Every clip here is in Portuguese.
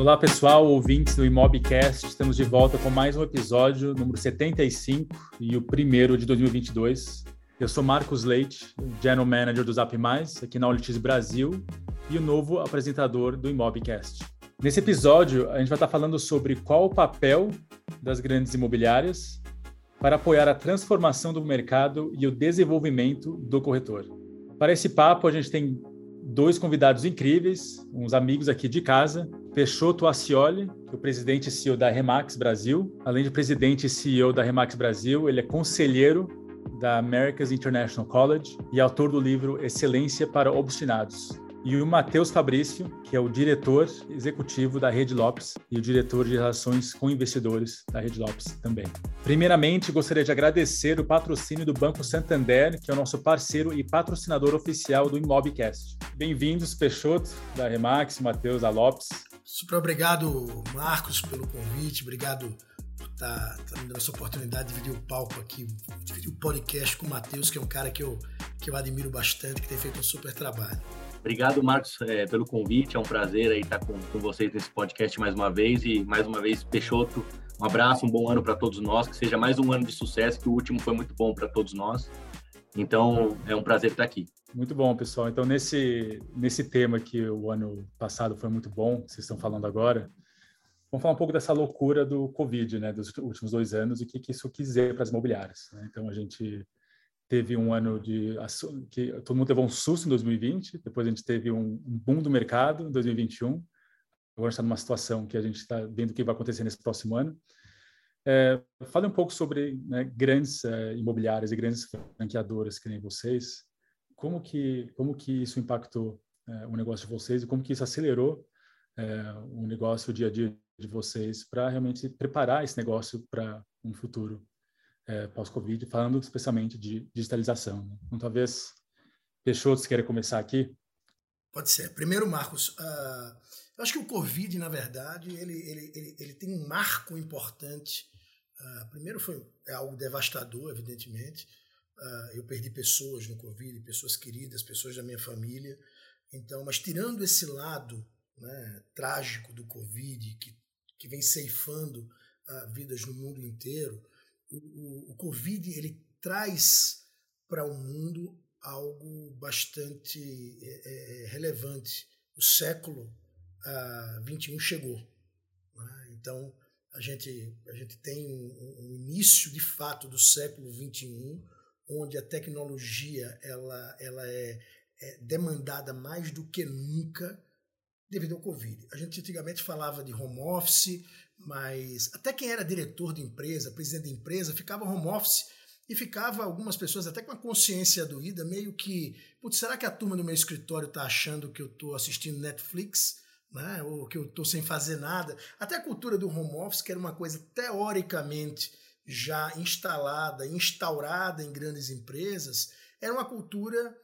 Olá, pessoal, ouvintes do Imobcast. Estamos de volta com mais um episódio, número 75 e o primeiro de 2022. Eu sou Marcos Leite, General Manager do Zap Mais, aqui na Olitis Brasil, e o novo apresentador do Imobcast. Nesse episódio, a gente vai estar falando sobre qual o papel das grandes imobiliárias para apoiar a transformação do mercado e o desenvolvimento do corretor. Para esse papo, a gente tem dois convidados incríveis, uns amigos aqui de casa, Peixoto Acioli, o presidente e CEO da Remax Brasil. Além de presidente e CEO da Remax Brasil, ele é conselheiro da America's International College e autor do livro Excelência para Obstinados, e o Matheus Fabrício, que é o diretor executivo da Rede Lopes e o diretor de relações com investidores da Rede Lopes também. Primeiramente, gostaria de agradecer o patrocínio do Banco Santander, que é o nosso parceiro e patrocinador oficial do Imobcast. Bem-vindos, Peixoto, da Remax, Matheus, da Lopes. Super obrigado, Marcos, pelo convite. Obrigado por estar tá, tá me dando essa oportunidade de dividir o palco aqui, dividir o podcast com o Matheus, que é um cara que eu, que eu admiro bastante, que tem feito um super trabalho. Obrigado, Marcos, é, pelo convite. É um prazer aí estar com, com vocês nesse podcast mais uma vez. E mais uma vez, Peixoto, um abraço, um bom ano para todos nós. Que seja mais um ano de sucesso, que o último foi muito bom para todos nós. Então, é um prazer estar aqui. Muito bom, pessoal. Então, nesse, nesse tema que o ano passado foi muito bom, vocês estão falando agora, vamos falar um pouco dessa loucura do Covid, né, dos últimos dois anos e o que, que isso quis dizer para as imobiliárias. Né? Então, a gente teve um ano de que todo mundo levou um susto em 2020, depois a gente teve um, boom do mercado em 2021. Agora está numa situação que a gente está vendo o que vai acontecer nesse próximo ano. É, fale um pouco sobre né, grandes é, imobiliárias e grandes franqueadoras que nem vocês. Como que como que isso impactou é, o negócio de vocês e como que isso acelerou o negócio o dia a dia de vocês para realmente preparar esse negócio para um futuro pós-Covid, falando especialmente de digitalização. Né? Então, talvez Peixoto, queira começar aqui? Pode ser. Primeiro, Marcos, uh, eu acho que o Covid, na verdade, ele, ele, ele, ele tem um marco importante. Uh, primeiro, foi é algo devastador, evidentemente. Uh, eu perdi pessoas no Covid, pessoas queridas, pessoas da minha família. Então, mas tirando esse lado né, trágico do Covid, que, que vem ceifando vidas no mundo inteiro, o, o, Covid ele traz para o mundo algo bastante é, é, relevante. O século ah, 21 chegou. Né? Então, a gente, a gente tem um, início de fato do século 21, onde a tecnologia ela, ela é, é demandada mais do que nunca devido ao Covid. A gente antigamente falava de home office, mas até quem era diretor de empresa, presidente de empresa, ficava home office e ficava algumas pessoas até com a consciência doída, meio que, putz, será que a turma do meu escritório está achando que eu estou assistindo Netflix? Né? Ou que eu estou sem fazer nada? Até a cultura do home office, que era uma coisa teoricamente já instalada, instaurada em grandes empresas, era uma cultura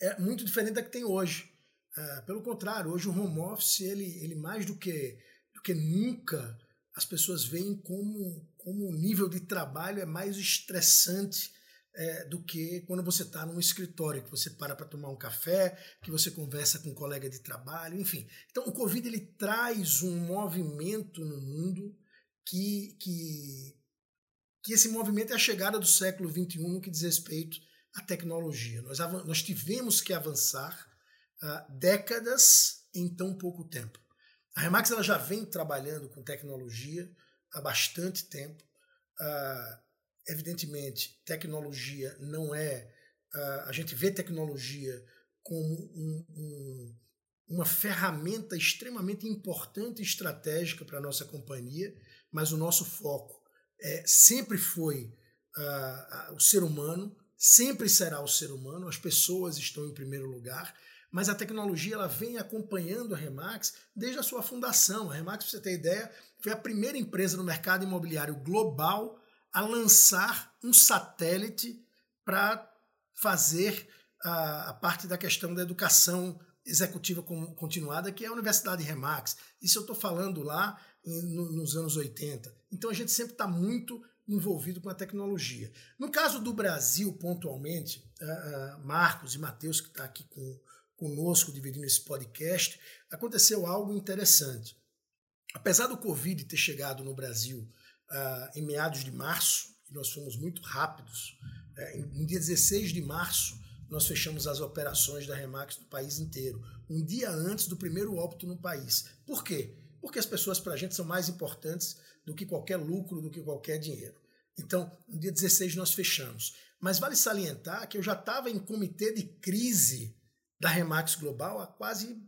é, muito diferente da que tem hoje. Uh, pelo contrário, hoje o home office, ele, ele mais do que porque nunca as pessoas veem como, como o nível de trabalho é mais estressante é, do que quando você está num escritório, que você para para tomar um café, que você conversa com um colega de trabalho, enfim. Então, o Covid ele traz um movimento no mundo que, que, que esse movimento é a chegada do século XXI no que diz respeito à tecnologia. Nós, nós tivemos que avançar uh, décadas em tão pouco tempo. A Remax ela já vem trabalhando com tecnologia há bastante tempo. Uh, evidentemente, tecnologia não é. Uh, a gente vê tecnologia como um, um, uma ferramenta extremamente importante e estratégica para a nossa companhia, mas o nosso foco é, sempre foi uh, o ser humano, sempre será o ser humano, as pessoas estão em primeiro lugar mas a tecnologia ela vem acompanhando a Remax desde a sua fundação. A Remax, para você ter ideia, foi a primeira empresa no mercado imobiliário global a lançar um satélite para fazer a, a, parte da questão da educação executiva continuada, que é a Universidade Remax. Isso eu estou falando lá em, no, nos anos 80. Então a gente sempre está muito envolvido com a tecnologia. No caso do Brasil, pontualmente, uh, uh, Marcos e Matheus, que está aqui com, conosco dividindo esse podcast, aconteceu algo interessante. apesar do Covid ter chegado no Brasil uh, em meados de março, nós fomos muito rápidos, é, no dia 16 de março, nós fechamos as operações da Remax no país inteiro, um dia antes do primeiro óbito no país. Por quê? Porque as pessoas para a gente são mais importantes do que qualquer lucro, do que qualquer dinheiro. Então, no dia 16 nós fechamos. Mas vale salientar que eu já estava em comitê de crise da Remax Global há quase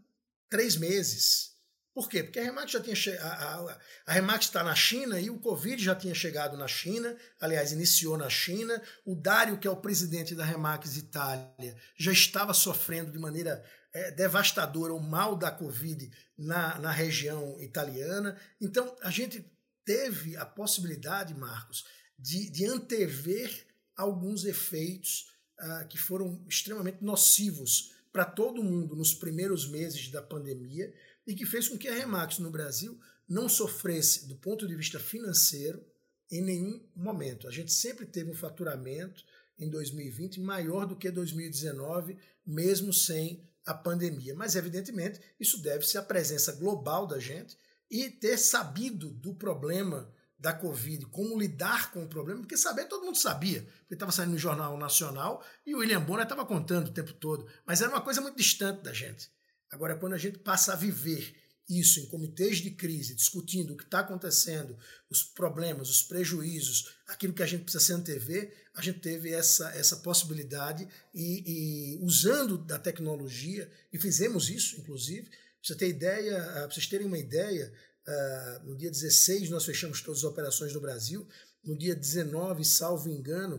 três meses. Por qué? Porque a Remax já tinha a, a, a Remax está na China e o Covid já tinha chegado na China, aliás, iniciou na China. O Dário, que é o presidente da Remax Itália, já estava sofrendo de maneira é, devastadora o mal da Covid na, na região italiana. Então, a gente teve a possibilidade, Marcos, de, de antever alguns efeitos uh, que foram extremamente nocivos para todo mundo nos primeiros meses da pandemia e que fez com que a Remax no Brasil não sofresse, do ponto de vista financeiro, em nenhum momento. A gente sempre teve um faturamento em 2020 maior do que 2019, mesmo sem a pandemia. Mas, evidentemente, isso deve-se à presença global da gente e ter sabido do problema da Covid, como lidar com o problema, porque saber todo mundo sabia, porque estava saindo no Jornal Nacional e o William Bonner estava contando o tempo todo, mas era uma coisa muito distante da gente. Agora, quando a gente passa a viver isso em comitês de crise, discutindo o que está acontecendo, os problemas, os prejuízos, aquilo que a gente precisa se antever, a gente teve essa, essa possibilidade e, e usando da tecnologia, e fizemos isso, inclusive, para você ter ideia, ah, para vocês terem uma ideia, uh, no dia 16 nós fechamos todas as operações no Brasil, no dia 19, salvo engano,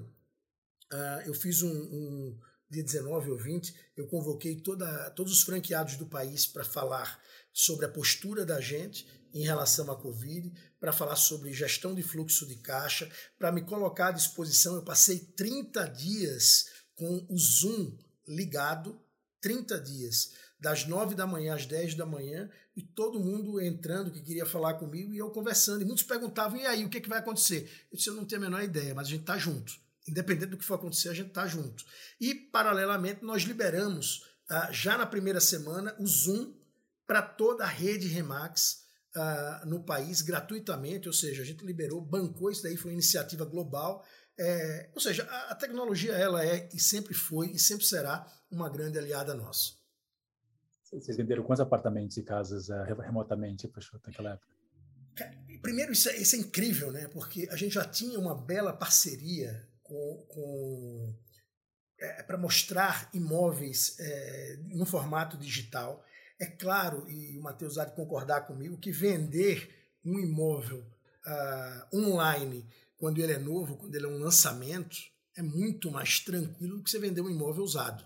uh, eu fiz um, um dia 19 ou 20, eu convoquei toda, todos os franqueados do país para falar sobre a postura da gente em relação à Covid, para falar sobre gestão de fluxo de caixa, para me colocar à disposição. Eu passei 30 dias com o Zoom ligado, 30 dias, das 9 da manhã às 10 da manhã, e todo mundo entrando que queria falar comigo e eu conversando. E muitos perguntavam: e aí, o que, é que vai acontecer? Eu disse: eu não tenho a menor ideia, mas a gente está junto independente do que for acontecer, a gente está junto. E, paralelamente, nós liberamos, uh, já na primeira semana, o Zoom para toda a rede Remax uh, no país, gratuitamente, ou seja, a gente liberou, bancou, isso daí foi uma iniciativa global. É, ou seja, a, a, tecnologia ela é e sempre foi e sempre será uma grande aliada nossa. Vocês venderam quantos apartamentos e casas uh, remotamente naquela época? Primeiro, isso é, isso é incrível, né? Porque a gente já tinha uma bela parceria com, com é, para mostrar imóveis é, no formato digital. É claro, e o Matheus há de concordar comigo, que vender um imóvel uh, online, quando ele é novo, quando ele é um lançamento, é muito mais tranquilo do que você vender um imóvel usado.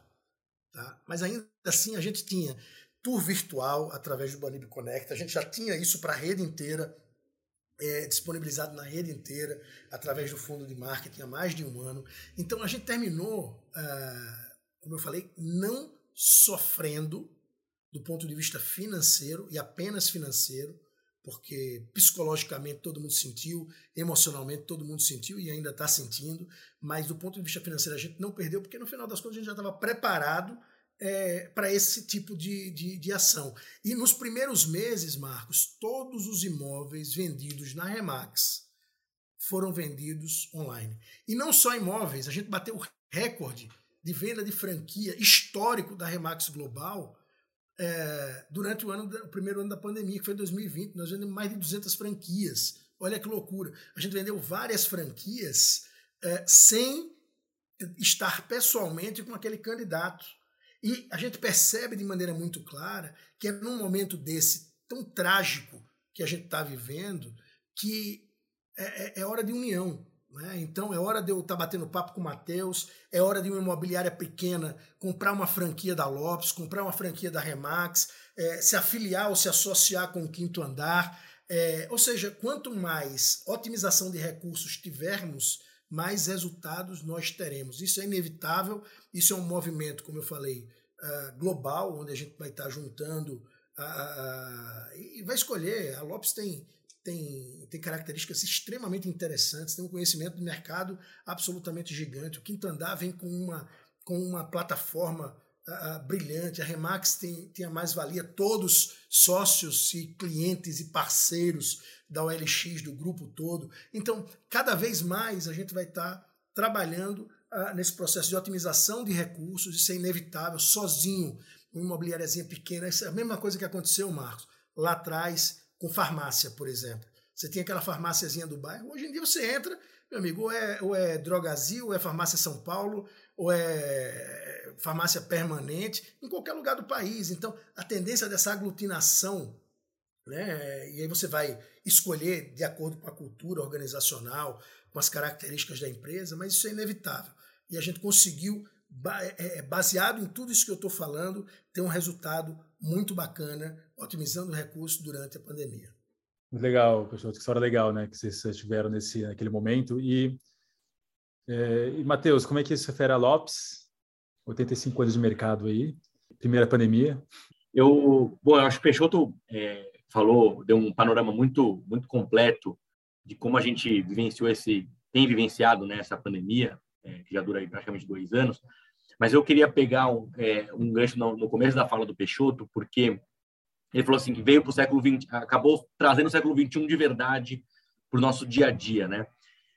Tá? Mas ainda assim, a gente tinha tour virtual através do Banib Connect, a gente já tinha isso para a rede inteira, é, disponibilizado na rede inteira, através do fundo de marketing há mais de um ano. Então a gente terminou, ah, como eu falei, não sofrendo do ponto de vista financeiro e apenas financeiro, porque psicologicamente todo mundo sentiu, emocionalmente todo mundo sentiu e ainda está sentindo, mas do ponto de vista financeiro a gente não perdeu, porque no final das contas a gente já estava preparado é, para esse tipo de, de, de, ação. E nos primeiros meses, Marcos, todos os imóveis vendidos na Remax foram vendidos online. E não só imóveis, a gente bateu o recorde de venda de franquia histórico da Remax Global é, durante o, ano, o primeiro ano da pandemia, que foi 2020. Nós vendemos mais de 200 franquias. Olha que loucura. A gente vendeu várias franquias é, sem estar pessoalmente com aquele candidato e a gente percebe de maneira muito clara que é num momento desse tão trágico que a gente está vivendo que é, é, é, hora de união. Né? Então é hora de eu estar tá batendo papo com o Matheus, é hora de uma imobiliária pequena comprar uma franquia da Lopes, comprar uma franquia da Remax, é, se afiliar ou se associar com o Quinto Andar. É, ou seja, quanto mais otimização de recursos tivermos, mais resultados nós teremos. Isso é inevitável, isso é um movimento, como eu falei, uh, global, onde a gente vai estar juntando uh, uh, e vai escolher. A Lopes tem, tem, tem características extremamente interessantes, tem um conhecimento do mercado absolutamente gigante. O Quinto Andar vem com uma, com uma plataforma brilhante. A Remax tem, tem a mais-valia, todos sócios e clientes e parceiros da OLX, do grupo todo. Então, cada vez mais a gente vai estar tá trabalhando uh, nesse processo de otimização de recursos, isso é inevitável, sozinho, uma imobiliáriazinha pequena. Isso é a mesma coisa que aconteceu, Marcos, lá atrás com farmácia, por exemplo. Você tinha aquela farmáciazinha do bairro, hoje em dia você entra, meu amigo, ou é, ou é Drogazil, ou é Farmácia São Paulo, ou é farmácia permanente, em qualquer lugar do país. Então, a tendência dessa aglutinação, né, e aí você vai escolher de acordo com a cultura organizacional, com as características da empresa, mas isso é inevitável. E a gente conseguiu, é, é, baseado em tudo isso que eu estou falando, ter um resultado muito bacana, otimizando recursos durante a pandemia. Legal, pessoal, que história legal, né, que vocês tiveram nesse naquele momento. E é, e, Matheus, como é que isso refere a Lopes? 85 anos de mercado aí, primeira pandemia. Eu, bom, eu acho que o Peixoto é, falou, deu um panorama muito, muito completo de como a gente vivenciou esse, tem vivenciado né, essa pandemia, é, que já dura praticamente dois anos. Mas eu queria pegar um, é, um gancho no, no, começo da fala do Peixoto, porque ele falou assim que veio para o século XX, acabou trazendo o século XXI de verdade para o nosso dia a dia, né?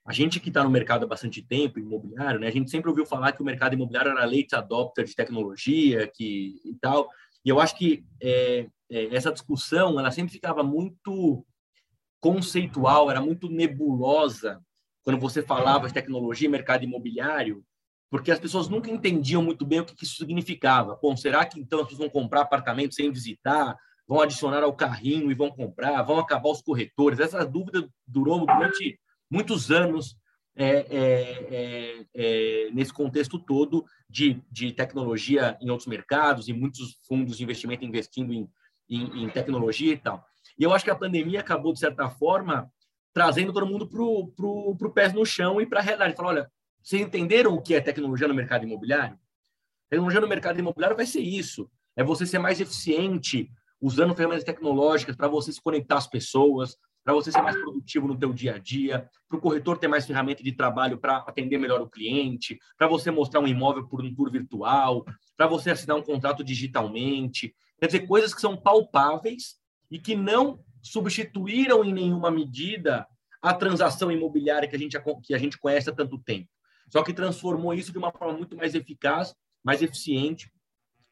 A gente que está no mercado há bastante tempo, imobiliário, né, a gente sempre ouviu falar que o mercado imobiliário era late adopter de tecnologia que, e tal. E eu acho que é, essa discussão ela sempre ficava muito conceitual, era muito nebulosa quando você falava de tecnologia e mercado imobiliário, porque as pessoas nunca entendiam muito bem o que isso significava. Bom, será que então as pessoas vão comprar apartamento sem visitar? Vão adicionar ao carrinho e vão comprar? Vão acabar os corretores? Essa dúvida durou durante muitos anos é, é, é, é, nesse contexto todo de, de tecnologia em outros mercados e muitos fundos de investimento investindo em, em, em, tecnologia e tal. E eu acho que a pandemia acabou, de certa forma, trazendo todo mundo para o pro, pés no chão e para a realidade. Falar, olha, vocês entenderam o que é tecnologia no mercado imobiliário? Tecnologia no mercado imobiliário vai ser isso. É você ser mais eficiente usando ferramentas tecnológicas para você se conectar às pessoas, para você ser mais produtivo no teu dia a dia, para o corretor ter mais ferramenta de trabalho para atender melhor o cliente, para você mostrar um imóvel por um tour virtual, para você assinar um contrato digitalmente. Quer dizer, coisas que são palpáveis e que não substituíram em nenhuma medida a transação imobiliária que a gente, que a gente conhece há tanto tempo. Só que transformou isso de uma forma muito mais eficaz, mais eficiente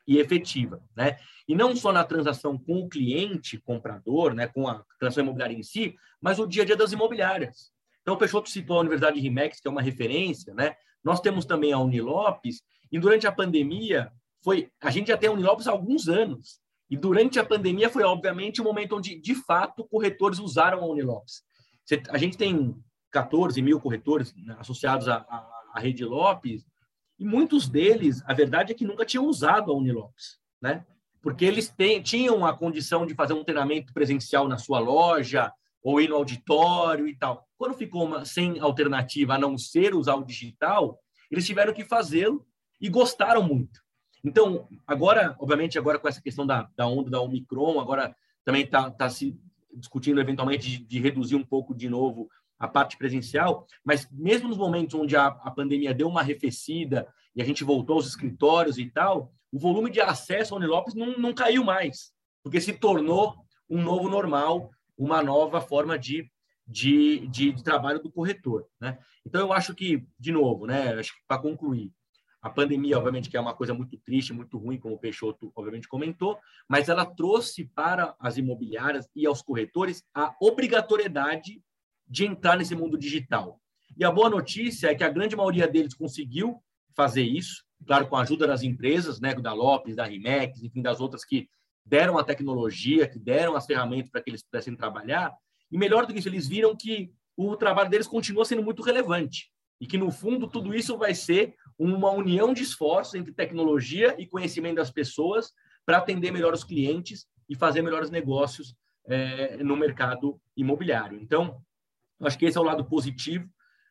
e efetiva, né? E não só na transação com o cliente comprador, né, com a transação imobiliária em si, mas o dia a dia das imobiliárias. Então, o Peixoto citou a Universidade de Rimex, que é uma referência, né? Nós temos também a Unilopes, e durante a pandemia, foi a gente já tem a Unilopes há alguns anos, e durante a pandemia foi, obviamente, o um momento onde, de fato, corretores usaram a Unilopes. A gente tem 14 mil corretores associados à, à, à Rede Lopes, e muitos deles, a verdade é que nunca tinham usado a Unilopes, né? Porque eles têm, tinham a condição de fazer um treinamento presencial na sua loja ou ir no auditório e tal. Quando ficou uma, sem alternativa a não ser usar o digital, eles tiveram que fazê-lo e gostaram muito. Então, agora, obviamente, agora com essa questão da, da onda da Omicron, agora também está tá se discutindo eventualmente de, de reduzir um pouco de novo a parte presencial, mas mesmo nos momentos onde a, a pandemia deu uma arrefecida e a gente voltou aos escritórios e tal, o volume de acesso ao Unilopes não, não caiu mais, porque se tornou um novo normal, uma nova forma de, de, de, de trabalho do corretor. Né? Então, eu acho que, de novo, né, para concluir, a pandemia, obviamente, que é uma coisa muito triste, muito ruim, como o Peixoto, obviamente, comentou, mas ela trouxe para as imobiliárias e aos corretores a obrigatoriedade de entrar nesse mundo digital. E a boa notícia é que a grande maioria deles conseguiu fazer isso, claro, com a ajuda das empresas, né, da Lopes, da Rimex, enfim, das outras que deram a tecnologia, que deram as ferramentas para que eles pudessem trabalhar. E melhor do que isso, eles viram que o trabalho deles continua sendo muito relevante e que, no fundo, tudo isso vai ser uma união de esforços entre tecnologia e conhecimento das pessoas para atender melhor os clientes e fazer melhores negócios é, no mercado imobiliário. Então, Acho que esse é o lado positivo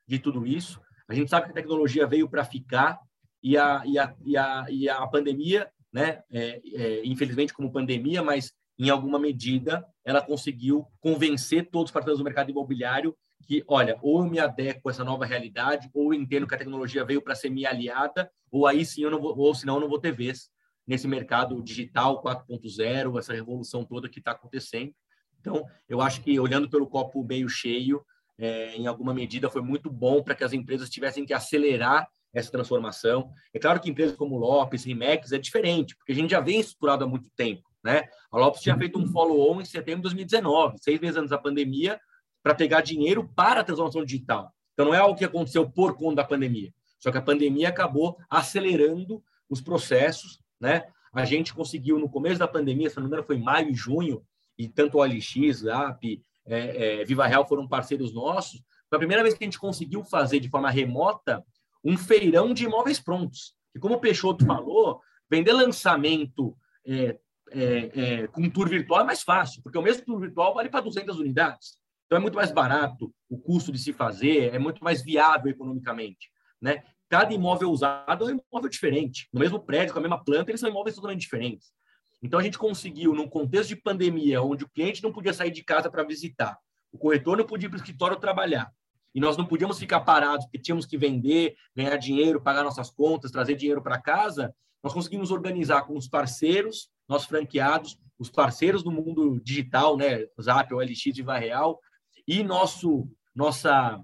de tudo isso. A gente sabe que a tecnologia veio para ficar e a, e, a, e, a, e a pandemia, né, é, é, infelizmente como pandemia, mas em alguma medida ela conseguiu convencer todos os participantes do mercado imobiliário que, olha, ou eu me adequo a essa nova realidade, ou eu entendo que a tecnologia veio para ser minha aliada, ou aí sim eu não vou, ou senão eu não vou ter vez nesse mercado digital 4.0, essa revolução toda que está acontecendo. Então, eu acho que olhando pelo copo meio cheio, é, em alguma medida foi muito bom para que as empresas tivessem que acelerar essa transformação. É claro que empresas como Lopes, Rimex é diferente, porque a gente já vem estruturado há muito tempo. Né? A Lopes tinha feito um follow-on em setembro de 2019, seis meses antes da pandemia, para pegar dinheiro para a transformação digital. Então, não é algo que aconteceu por conta da pandemia. Só que a pandemia acabou acelerando os processos. Né? A gente conseguiu, no começo da pandemia, se não me engano, foi maio e junho, e tanto o OLX, Zap, é, é, Viva Real foram parceiros nossos. Foi a primeira vez que a gente conseguiu fazer de forma remota um feirão de imóveis prontos. E como o Peixoto falou, vender lançamento é, é, é, com tour virtual é mais fácil, porque o mesmo tour virtual vale para 200 unidades. Então é muito mais barato o custo de se fazer, é muito mais viável economicamente. Né? Cada imóvel usado é um imóvel diferente. No mesmo prédio, com a mesma planta, eles são imóveis totalmente diferentes. Então a gente conseguiu, num contexto de pandemia, onde o cliente não podia sair de casa para visitar, o corretor não podia ir para o escritório trabalhar, e nós não podíamos ficar parados, porque tínhamos que vender, ganhar dinheiro, pagar nossas contas, trazer dinheiro para casa, nós conseguimos organizar com os parceiros, nossos franqueados, os parceiros do mundo digital, né, Zap, OLX e Real, e nosso, nossa,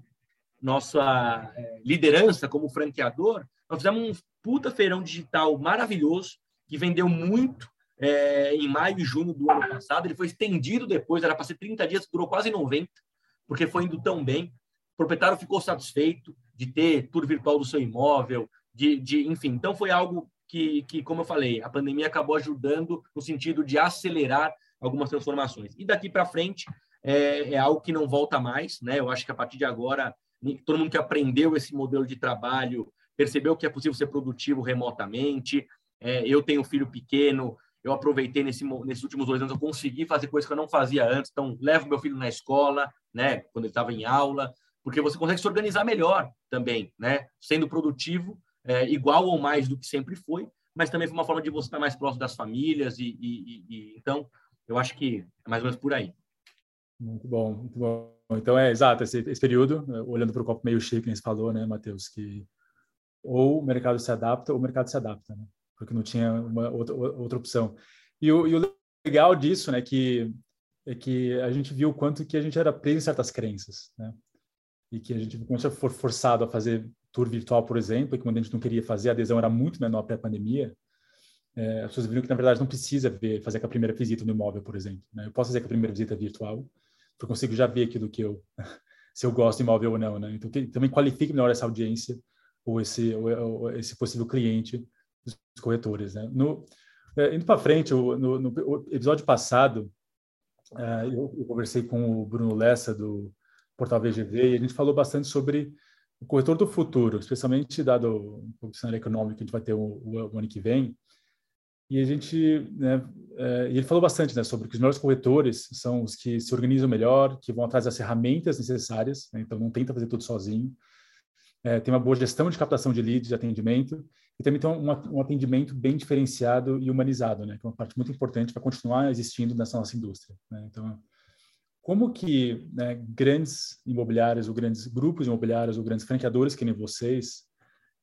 nossa é, liderança como franqueador, nós fizemos um puta feirão digital maravilhoso, que vendeu muito é, em maio e junho do ano passado. Ele foi estendido depois, era para ser 30 dias, durou quase 90, porque foi indo tão bem. O proprietário ficou satisfeito de ter tour virtual do seu imóvel, de, de enfim. Então, foi algo que, que, como eu falei, a pandemia acabou ajudando no sentido de acelerar algumas transformações. E daqui para frente é, é, algo que não volta mais, né? Eu acho que a partir de agora, todo mundo que aprendeu esse modelo de trabalho percebeu que é possível ser produtivo remotamente. É, eu tenho um filho pequeno, eu aproveitei nesse, nesses últimos dois anos, eu consegui fazer coisas que eu não fazia antes. Então, levo meu filho na escola, né, quando ele estava em aula, porque você consegue se organizar melhor também, né, sendo produtivo, é, igual ou mais do que sempre foi, mas também foi uma forma de você estar mais próximo das famílias e, e, e então, eu acho que é mais ou menos por aí. Muito bom, muito bom. Então, é exato, esse, esse período, né, olhando para o copo meio cheio, que gente falou, né, Matheus, que ou o mercado se adapta ou o mercado se adapta, né? porque não tinha uma outra, outra opção. E o, e o legal disso, né, que é que a gente viu o quanto que a gente era preso em certas crenças, né? E que a gente começou a for forçado a fazer tour virtual, por exemplo, e quando a gente não queria fazer, a adesão era muito menor pré-pandemia. É, as pessoas viram que, na verdade, não precisa ver, fazer a primeira visita no imóvel, por exemplo. Né? Eu posso fazer a primeira visita virtual, eu consigo já ver aquilo que eu, se eu gosto de imóvel ou não, né? Então, que, também qualifique melhor essa audiência ou esse, ou, ou esse possível cliente dos corretores. Né? No, é, indo para frente, no, no, episódio passado, é, eu, eu, conversei com o Bruno Lessa, do portal VGV, e a gente falou bastante sobre o corretor do futuro, especialmente dado o cenário econômico que a gente vai ter o, o, o ano que vem. E a gente, né, é, ele falou bastante né, sobre que os melhores corretores são os que se organizam melhor, que vão atrás das ferramentas necessárias, né, então não tenta fazer tudo sozinho, é, tem uma boa gestão de captação de leads, de atendimento, e também tem um, um atendimento bem diferenciado e humanizado, né, que é uma parte muito importante para continuar existindo nessa nossa indústria. Né? Então, como que né, grandes imobiliários ou grandes grupos imobiliários ou grandes franqueadores que nem vocês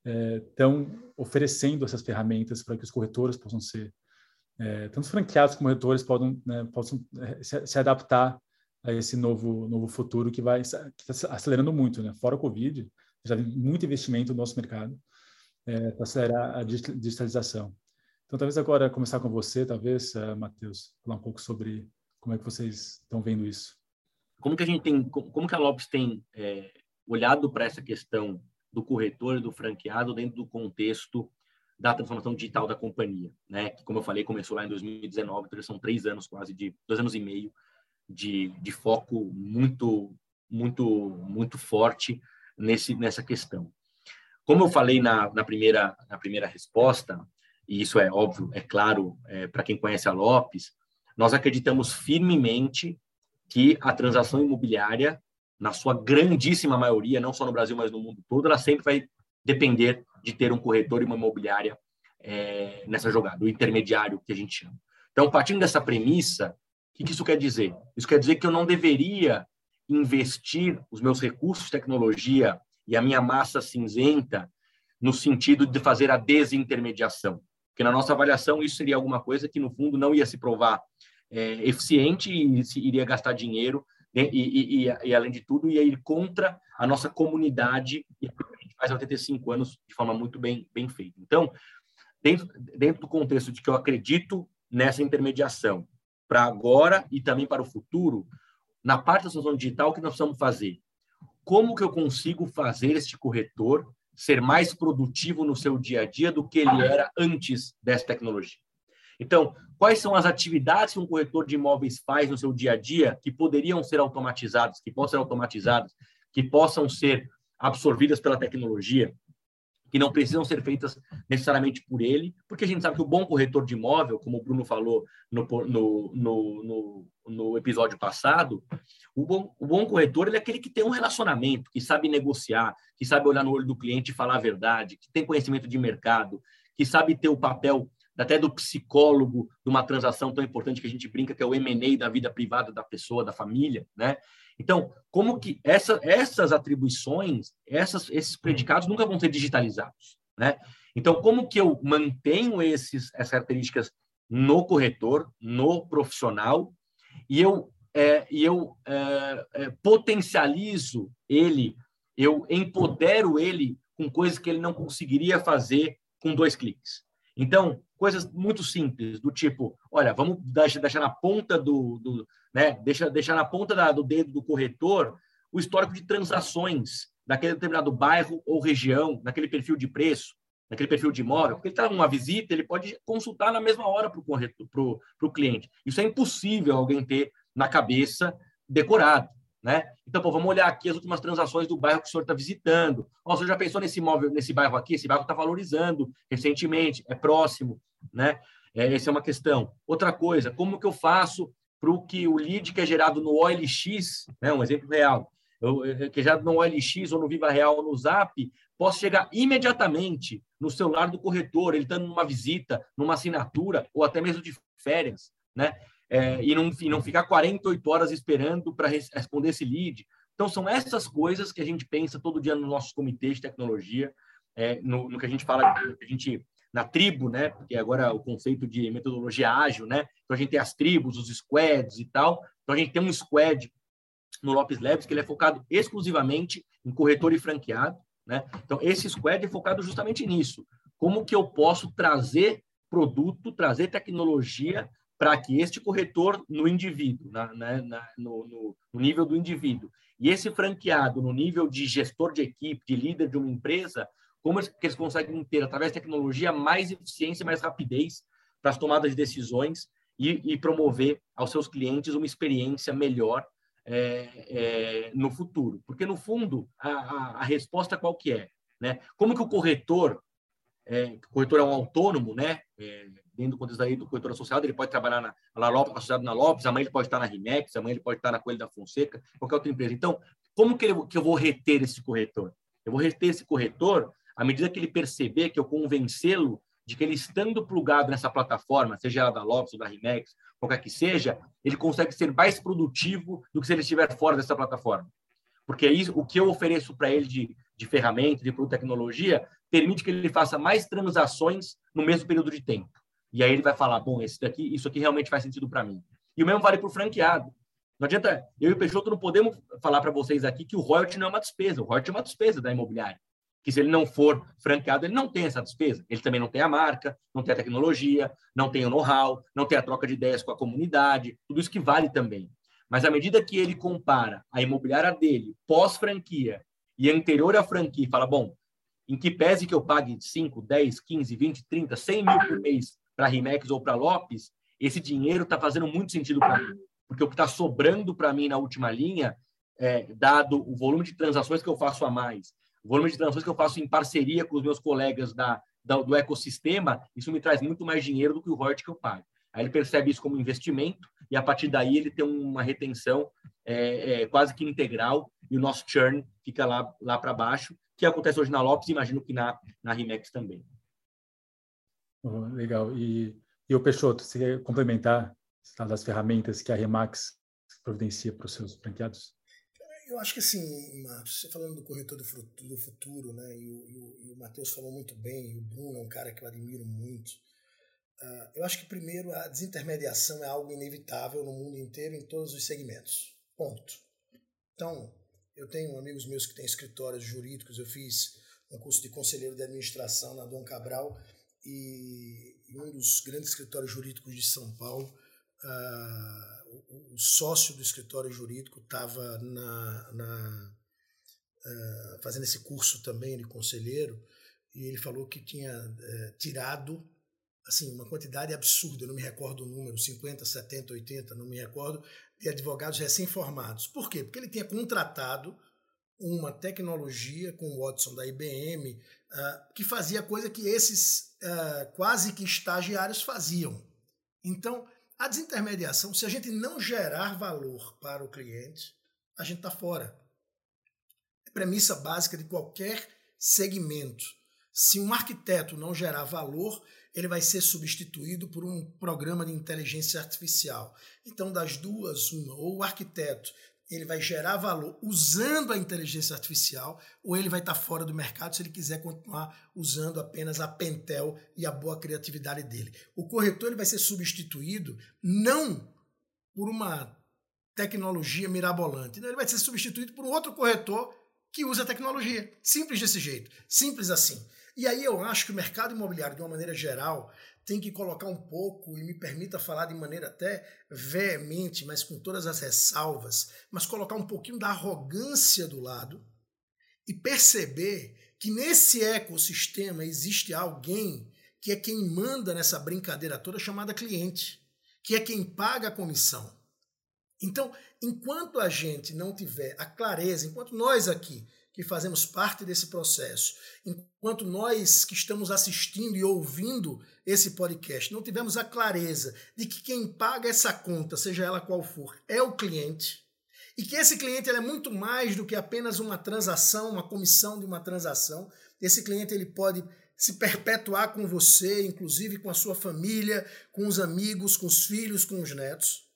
estão é, oferecendo essas ferramentas para que os corretores possam ser, é, tanto franqueados como corretores né, possam é, se, se, adaptar a esse novo, novo futuro que vai que está acelerando muito, né? Fora o Covid, já tem muito investimento no nosso mercado é, para acelerar a digitalização. Então, talvez agora começar com você, talvez, uh, Matheus, falar um pouco sobre como é que vocês estão vendo isso. Como que a gente tem, como que a Lopes tem é, olhado para essa questão do corretor e do franqueado dentro do contexto da transformação digital da companhia, né? Que, como eu falei, começou lá em 2019, então são três anos quase de dois anos e meio de, de foco muito, muito, muito forte nesse, nessa questão. Como eu falei na, na, primeira, na primeira resposta, e isso é óbvio, é claro é, para quem conhece a Lopes, nós acreditamos firmemente que a transação imobiliária, na sua grandíssima maioria, não só no Brasil, mas no mundo todo, ela sempre vai depender de ter um corretor e uma imobiliária é, nessa jogada, o intermediário que a gente chama. Então, partindo dessa premissa, o que isso quer dizer? Isso quer dizer que eu não deveria investir os meus recursos de tecnologia e a minha massa cinzenta no sentido de fazer a desintermediação. Porque na nossa avaliação isso seria alguma coisa que no fundo não ia se provar é, eficiente e se iria gastar dinheiro né, e, e, e, além de tudo ia ir contra a nossa comunidade e a gente faz 85 anos de forma muito bem bem feita. Então, dentro, dentro do contexto de que eu acredito nessa intermediação para agora e também para o futuro, na parte da solução digital, o que nós precisamos fazer? Como que eu consigo fazer este corretor ser mais produtivo no seu dia a dia do que ele era antes dessa tecnologia? Então, quais são as atividades que um corretor de imóveis faz no seu dia a dia que poderiam ser automatizadas, que possam ser automatizadas, que possam ser absorvidas pela tecnologia? que não precisam ser feitas necessariamente por ele, porque a gente sabe que o bom corretor de imóvel, como o Bruno falou no, no, no, no, episódio passado, o bom, o bom corretor é aquele que tem um relacionamento, que sabe negociar, que sabe olhar no olho do cliente e falar a verdade, que tem conhecimento de mercado, que sabe ter o papel até do psicólogo de uma transação tão importante que a gente brinca que é o M&A da vida privada da pessoa, da família, né? Então, como que essa, essas atribuições, essas, esses predicados nunca vão ser digitalizados, né? Então, como que eu mantenho esses, essas características no corretor, no profissional, e eu, é, e eu é, é, potencializo ele, eu empodero ele com coisas que ele não conseguiria fazer com dois cliques. Então, coisas muito simples, do tipo, olha, vamos deixar na ponta do, do né, deixa, deixar na ponta da, do dedo do corretor o histórico de transações daquele determinado bairro ou região, naquele perfil de preço, naquele perfil de imóvel, porque ele está numa visita, ele pode consultar na mesma hora para o corretor, para o cliente. Isso é impossível alguém ter na cabeça decorado. Né? Então, pô, vamos olhar aqui as últimas transações do bairro que o senhor está visitando. Oh, o senhor já pensou nesse imóvel, nesse bairro aqui? Esse bairro está valorizando recentemente, é próximo, né? É, essa é uma questão. Outra coisa, como que eu faço para o que o lead que é gerado no OLX, né, um exemplo real, eu, que é gerado no OLX ou no Viva Real ou no Zap, possa chegar imediatamente no celular do corretor, ele estando numa visita, numa assinatura ou até mesmo de férias, né? É, e, não, e não ficar 48 horas esperando para responder esse lead. Então, são essas coisas que a gente pensa todo dia nos nossos comitês de tecnologia, é, no, no, que a gente fala, a gente, na tribo, né? Porque agora o conceito de metodologia ágil, né? Então, a gente tem as tribos, os squads e tal. Então, a gente tem um squad no Lopes Labs que ele é focado exclusivamente em corretor e franqueado, né? Então, esse squad é focado justamente nisso. Como que eu posso trazer produto, trazer tecnologia para que este corretor no indivíduo, na, na, na, no, no, nível do indivíduo, e esse franqueado no nível de gestor de equipe, de líder de uma empresa, como eles, que eles conseguem ter, através da tecnologia, mais eficiência, mais rapidez para as tomadas de decisões e, e, promover aos seus clientes uma experiência melhor é, é, no futuro. Porque, no fundo, a, a, a, resposta qual que é? Né? Como que o corretor, é, o corretor é um autônomo, né? É, dentro do contexto aí do corretor associado, ele pode trabalhar na, na Lopes, associado na Lopes, amanhã ele pode estar na Rimex, amanhã ele pode estar na Coelho da Fonseca, qualquer outra empresa. Então, como que, ele, que eu vou reter esse corretor? Eu vou reter esse corretor à medida que ele perceber que eu convencê-lo de que ele estando plugado nessa plataforma, seja ela da Lopes ou da Rimex, qualquer que seja, ele consegue ser mais produtivo do que se ele estiver fora dessa plataforma. Porque isso, o que eu ofereço para ele de, de ferramenta, de produto tecnologia, permite que ele faça mais transações no mesmo período de tempo. E aí ele vai falar, bom, esse daqui, isso aqui realmente faz sentido para mim. E o mesmo vale para o franqueado. Não adianta, eu e o Peixoto não podemos falar para vocês aqui que o royalty não é uma despesa. O royalty é uma despesa da imobiliária. Que se ele não for franqueado, ele não tem essa despesa. Ele também não tem a marca, não tem a tecnologia, não tem o know-how, não tem a troca de ideias com a comunidade, tudo isso que vale também. Mas à medida que ele compara a imobiliária dele pós-franquia e anterior à franquia, fala, bom, em que pese que eu pague 5, 10, 15, 20, 30, 100 mil por mês para Rimex ou para Lopes, esse dinheiro está fazendo muito sentido para mim. Porque o que está sobrando para mim na última linha, é, dado o volume de transações que eu faço a mais, o volume de transações que eu faço em parceria com os meus colegas da, da do ecossistema, isso me traz muito mais dinheiro do que o royalty que eu pago. Aí ele percebe isso como investimento e a partir daí ele tem uma retenção é, é, quase que integral e o nosso churn fica lá, lá para baixo, que acontece hoje na Lopes, imagino que na, na Rimex também. Oh, legal. E, e o Peixoto, você quer complementar das ferramentas que a Remax providencia para os seus franqueados? Eu acho que assim, Marcos, você falando do corretor do futuro, né? E o, e o, e o Matheus falou muito bem, e o Bruno é um cara que eu admiro muito. Uh, eu acho que, primeiro, a desintermediação é algo inevitável no mundo inteiro, em todos os segmentos. Ponto. Então, eu tenho amigos meus que têm escritórios jurídicos, eu fiz um curso de conselheiro de administração na Dom Cabral e, um dos grandes escritórios jurídicos de São Paulo, uh, o, o, sócio do escritório jurídico estava na, na uh, fazendo esse curso também de conselheiro e ele falou que tinha uh, tirado assim uma quantidade absurda, não me recordo o número, 50, 70, 80, não me recordo, de advogados recém-formados. Por quê? Porque ele tinha contratado uma tecnologia com o Watson da IBM que fazia coisa que esses uh, quase que estagiários faziam. Então, a desintermediação, se a gente não gerar valor para o cliente, a gente está fora. É premissa básica de qualquer segmento. Se um arquiteto não gerar valor, ele vai ser substituído por um programa de inteligência artificial. Então, das duas, uma, ou o arquiteto ele vai gerar valor usando a inteligência artificial, ou ele vai estar fora do mercado se ele quiser continuar usando apenas a Pentel e a boa criatividade dele. O corretor ele vai ser substituído não por uma tecnologia mirabolante, não, ele vai ser substituído por um outro corretor que usa a tecnologia. Simples desse jeito, simples assim. E aí eu acho que o mercado imobiliário, de uma maneira geral, tem que colocar um pouco, e me permita falar de maneira até veemente, mas com todas as ressalvas, mas colocar um pouquinho da arrogância do lado e perceber que nesse ecossistema existe alguém que é quem manda nessa brincadeira toda chamada cliente, que é quem paga a comissão. Então, enquanto a gente não tiver a clareza, enquanto nós aqui que fazemos parte desse processo, enquanto nós que estamos assistindo e ouvindo esse podcast não tivermos a clareza de que quem paga essa conta, seja ela qual for, é o cliente, e que esse cliente é muito mais do que apenas uma transação, uma comissão de uma transação, esse cliente ele pode se perpetuar com você, inclusive com a sua família, com os amigos, com os filhos, com os netos,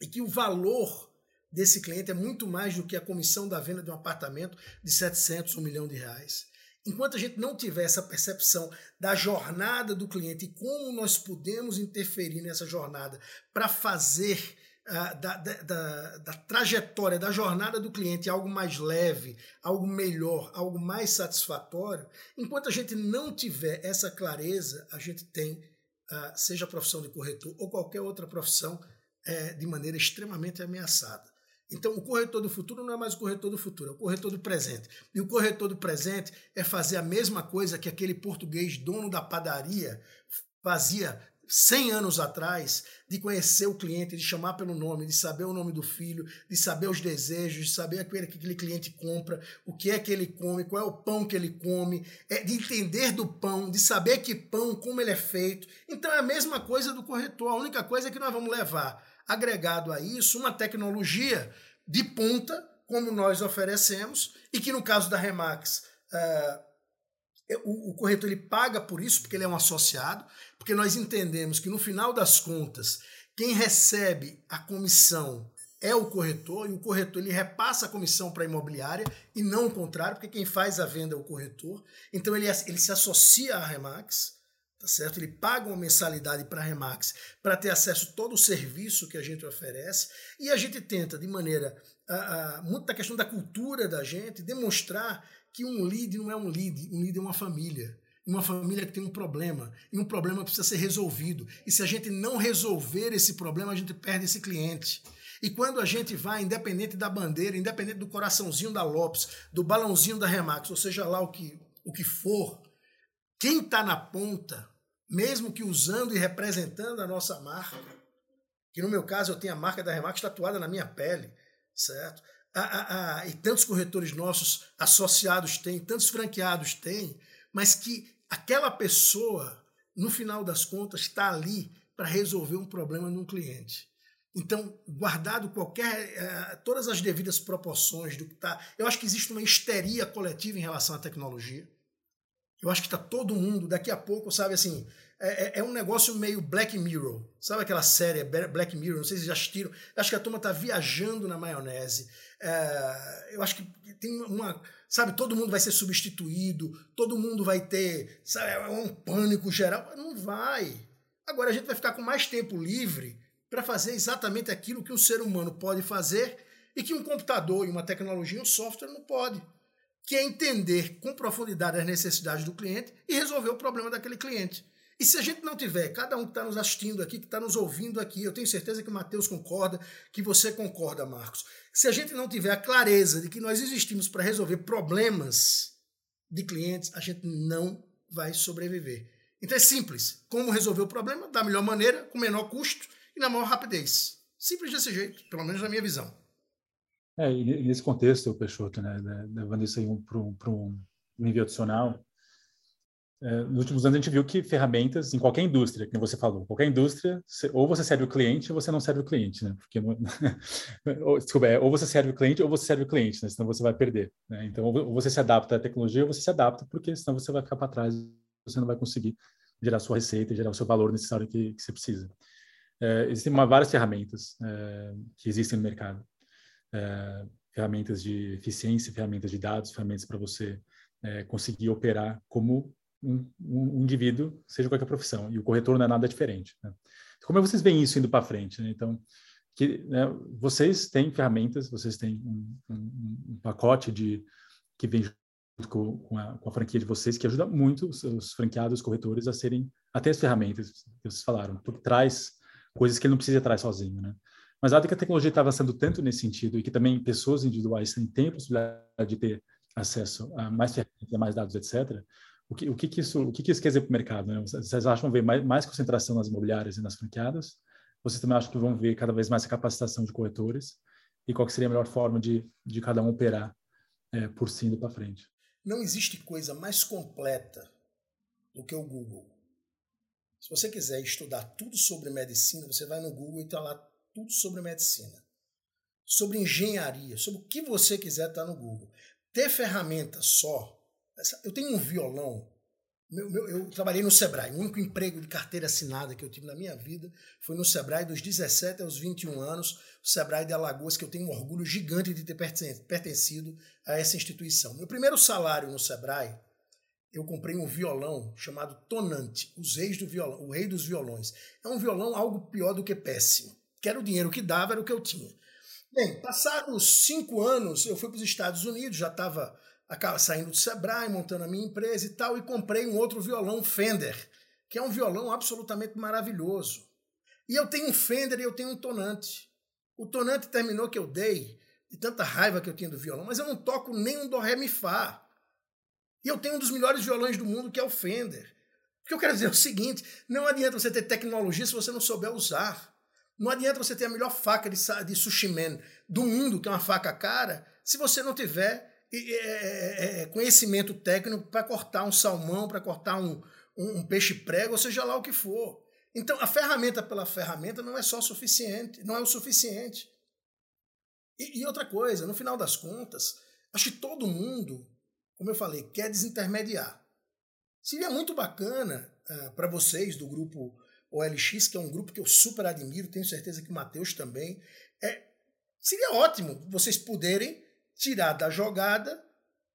e que o valor desse cliente é muito mais do que a comissão da venda de um apartamento de 700, 1 milhão de reais. Enquanto a gente não tiver essa percepção da jornada do cliente e como nós podemos interferir nessa jornada para fazer uh, da, da, da, trajetória, da jornada do cliente algo mais leve, algo melhor, algo mais satisfatório, enquanto a gente não tiver essa clareza, a gente tem, uh, seja a profissão de corretor ou qualquer outra profissão, uh, de maneira extremamente ameaçada. Então, o corretor do futuro não é mais o corretor do futuro, é o corretor do presente. E o corretor do presente é fazer a mesma coisa que aquele português dono da padaria fazia 100 anos atrás, de conhecer o cliente, de chamar pelo nome, de saber o nome do filho, de saber os desejos, de saber aquele que aquele cliente compra, o que é que ele come, qual é o pão que ele come, é de entender do pão, de saber que pão, como ele é feito. Então é a mesma coisa do corretor, a única coisa é que nós vamos levar agregado a isso uma tecnologia de ponta, como nós oferecemos, e que no caso da Remax, uh, o, o, corretor ele paga por isso, porque ele é um associado, porque nós entendemos que no final das contas, quem recebe a comissão é o corretor, e o corretor ele repassa a comissão para a imobiliária, e não o contrário, porque quem faz a venda é o corretor. Então ele, ele se associa à Remax, tá certo? Ele paga uma mensalidade para a Remax para ter acesso a todo o serviço que a gente oferece e a gente tenta, de maneira a, a, muito da questão da cultura da gente, demonstrar que um lead não é um lead, um lead é uma família. Uma família que tem um problema, e um problema precisa ser resolvido. E se a gente não resolver esse problema, a gente perde esse cliente. E quando a gente vai, independente da bandeira, independente do coraçãozinho da Lopes, do balãozinho da Remax, ou seja lá o que, o que for, quem está na ponta mesmo que usando e representando a nossa marca, que no meu caso eu tenho a marca da Remax tatuada na minha pele, certo? E tantos corretores nossos associados têm, tantos franqueados têm, mas que aquela pessoa, no final das contas, está ali para resolver um problema num cliente. Então, guardado qualquer, eh, todas as devidas proporções do que está. Eu acho que existe uma histeria coletiva em relação à tecnologia. Eu acho que está todo mundo, daqui a pouco, sabe assim, é, é, é, um negócio meio Black Mirror. Sabe aquela série Black Mirror? Não sei se já assistiram. Acho que a turma está viajando na maionese. É, eu acho que tem uma. Sabe, todo mundo vai ser substituído, todo mundo vai ter. Sabe, é um pânico geral. Não vai. Agora a gente vai ficar com mais tempo livre para fazer exatamente aquilo que um ser humano pode fazer e que um computador e uma tecnologia, um software não pode, que é entender com profundidade as necessidades do cliente e resolver o problema daquele cliente. E se a gente não tiver, cada um que está nos assistindo aqui, que está nos ouvindo aqui, eu tenho certeza que o Matheus concorda, que você concorda, Marcos. Se a gente não tiver a clareza de que nós existimos para resolver problemas de clientes, a gente não vai sobreviver. Então é simples. Como resolver o problema da melhor maneira, com menor custo e na maior rapidez. Simples desse jeito, pelo menos na minha visão. É, e nesse contexto, Peixoto, né, levando isso aí para um, um nível adicional, nos últimos anos a gente viu que ferramentas em qualquer indústria, como você falou, qualquer indústria, ou você serve o cliente ou você não serve o cliente, né? Porque não, ou, desculpa, é, ou você serve o cliente ou você serve o cliente, né? Senão você vai perder. Né? Então, ou você se adapta à tecnologia ou você se adapta, porque senão você vai ficar para trás, você não vai conseguir gerar sua receita, gerar o seu valor necessário que, que você precisa. É, existem uma, várias ferramentas é, que existem no mercado, é, ferramentas de eficiência, ferramentas de dados, ferramentas para você é, conseguir operar como um, um, indivíduo, seja qualquer profissão, e o corretor não é nada diferente. Né? Como é que vocês veem isso indo para frente? Né? Então, que né, vocês têm ferramentas, vocês têm um, um, pacote de que vem junto com, com, a, com, a, franquia de vocês que ajuda muito os, os franqueados, os corretores a serem até as ferramentas que vocês falaram, por trás coisas que ele não precisa atrás sozinho, né? Mas dado que a tecnologia está avançando tanto nesse sentido e que também pessoas individuais têm a possibilidade de ter acesso a mais ferramentas, a mais dados, etc., o que, o que, que isso, o que, que isso quer dizer para o mercado? Né? Vocês acham que vão ver mais, mais concentração nas imobiliárias e nas franqueadas? Vocês também acham que vão ver cada vez mais capacitação de corretores? E qual seria a melhor forma de, de cada um operar é, por si indo para frente? Não existe coisa mais completa do que o Google. Se você quiser estudar tudo sobre medicina, você vai no Google e está lá tudo sobre medicina. Sobre engenharia, sobre o que você quiser está no Google. Ter ferramenta só eu tenho um violão. Meu, meu, eu trabalhei no Sebrae. O único emprego de carteira assinada que eu tive na minha vida foi no Sebrae, dos 17 aos 21 anos. O Sebrae de Alagoas, que eu tenho um orgulho gigante de ter pertencido a essa instituição. Meu primeiro salário no Sebrae, eu comprei um violão chamado Tonante, os reis do violão, o rei dos violões. É um violão algo pior do que péssimo. Que era o dinheiro que dava, era o que eu tinha. Bem, passados cinco anos, eu fui para os Estados Unidos, já estava saindo do Sebrae, montando a minha empresa e tal, e comprei um outro violão Fender, que é um violão absolutamente maravilhoso. E eu tenho um Fender e eu tenho um tonante. O tonante terminou que eu dei, de tanta raiva que eu tinha do violão, mas eu não toco nem um do ré mi fá. E eu tenho um dos melhores violões do mundo, que é o Fender. O que eu quero dizer é o seguinte: não adianta você ter tecnologia se você não souber usar. Não adianta você ter a melhor faca de, de sushi man do mundo, que é uma faca cara, se você não tiver é, é, é, conhecimento técnico para cortar um salmão, para cortar um, um, um peixe prego, ou seja lá o que for. Então, a ferramenta pela ferramenta não é só suficiente, não é o suficiente. E, e outra coisa, no final das contas, acho que todo mundo, como eu falei, quer desintermediar. Seria muito bacana uh, para vocês do grupo OLX, que é um grupo que eu super admiro, tenho certeza que o Matheus também. É, seria ótimo vocês poderem tirar da jogada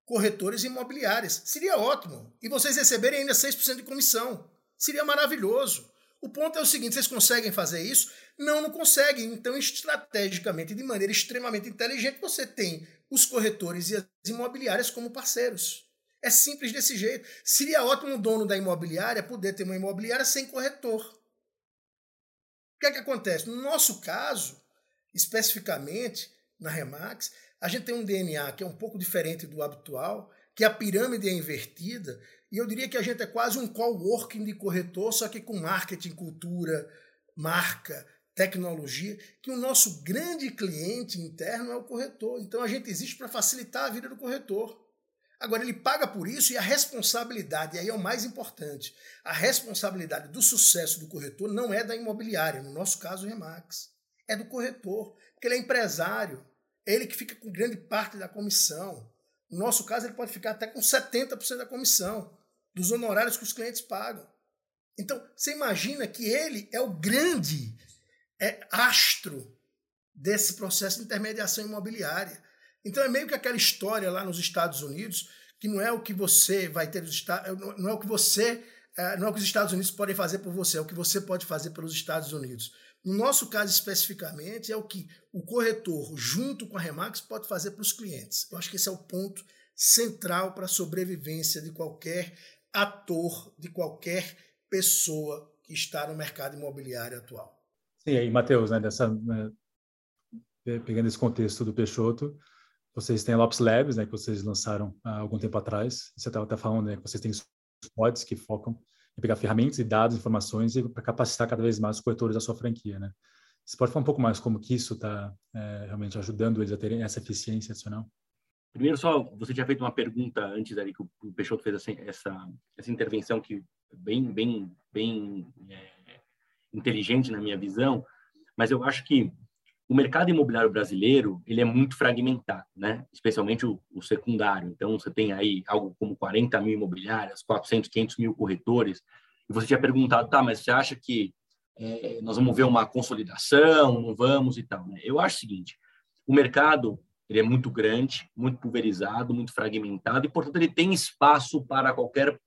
corretores imobiliários. Seria ótimo. E vocês receberem ainda 6% de comissão. Seria maravilhoso. O ponto é o seguinte: vocês conseguem fazer isso? Não, não conseguem. Então, estrategicamente, de maneira extremamente inteligente, você tem os corretores e as imobiliárias como parceiros. É simples desse jeito. Seria ótimo o dono da imobiliária poder ter uma imobiliária sem corretor. O que é que acontece? No nosso caso, especificamente na Remax, a gente tem um DNA que é um pouco diferente do habitual, que a pirâmide é invertida, e eu diria que a gente é quase um coworking de corretor, só que com marketing, cultura, marca, tecnologia, que o nosso grande cliente interno é o corretor. Então a gente existe para facilitar a vida do corretor. Agora, ele paga por isso e a responsabilidade, e aí é o mais importante, a responsabilidade do sucesso do corretor não é da imobiliária, no nosso caso, Remax, é do corretor, porque ele é empresário, ele que fica com grande parte da comissão. No nosso caso, ele pode ficar até com 70% da comissão dos honorários que os clientes pagam. Então, você imagina que ele é o grande é, astro desse processo de intermediação imobiliária. Então, é meio que aquela história lá nos Estados Unidos, que não é o que você vai ter, não é o que você é, não é o que os Estados Unidos podem fazer por você, é o que você pode fazer pelos Estados Unidos. No nosso caso especificamente, é o que o corretor, junto com a Remax, pode fazer para os clientes. Eu acho que esse é o ponto central para a sobrevivência de qualquer ator, de qualquer pessoa que está no mercado imobiliário atual. Sim, aí, Matheus, né, dessa, né, pegando esse contexto do Peixoto, vocês têm a Lopes Labs, né, que vocês lançaram há algum tempo atrás. Você estava até falando né, que vocês têm pods que focam em pegar ferramentas e dados, informações para capacitar cada vez mais os corretores da sua franquia, né? Você pode falar um pouco mais como que isso está é, realmente ajudando eles a terem essa eficiência adicional? Primeiro, só você tinha feito uma pergunta antes ali que o Peixoto fez essa, essa, essa intervenção que bem bem bem é, inteligente na minha visão, mas eu acho que o mercado imobiliário brasileiro ele é muito fragmentado, né? Especialmente o, o, secundário. Então você tem aí algo como 40 mil imobiliárias, 400, 500 mil corretores. E você tinha perguntado, tá? Mas você acha que é, nós vamos ver uma consolidação? Não vamos e tal? Né? Eu acho o seguinte: o mercado ele é muito grande, muito pulverizado, muito fragmentado e portanto ele tem espaço para qualquer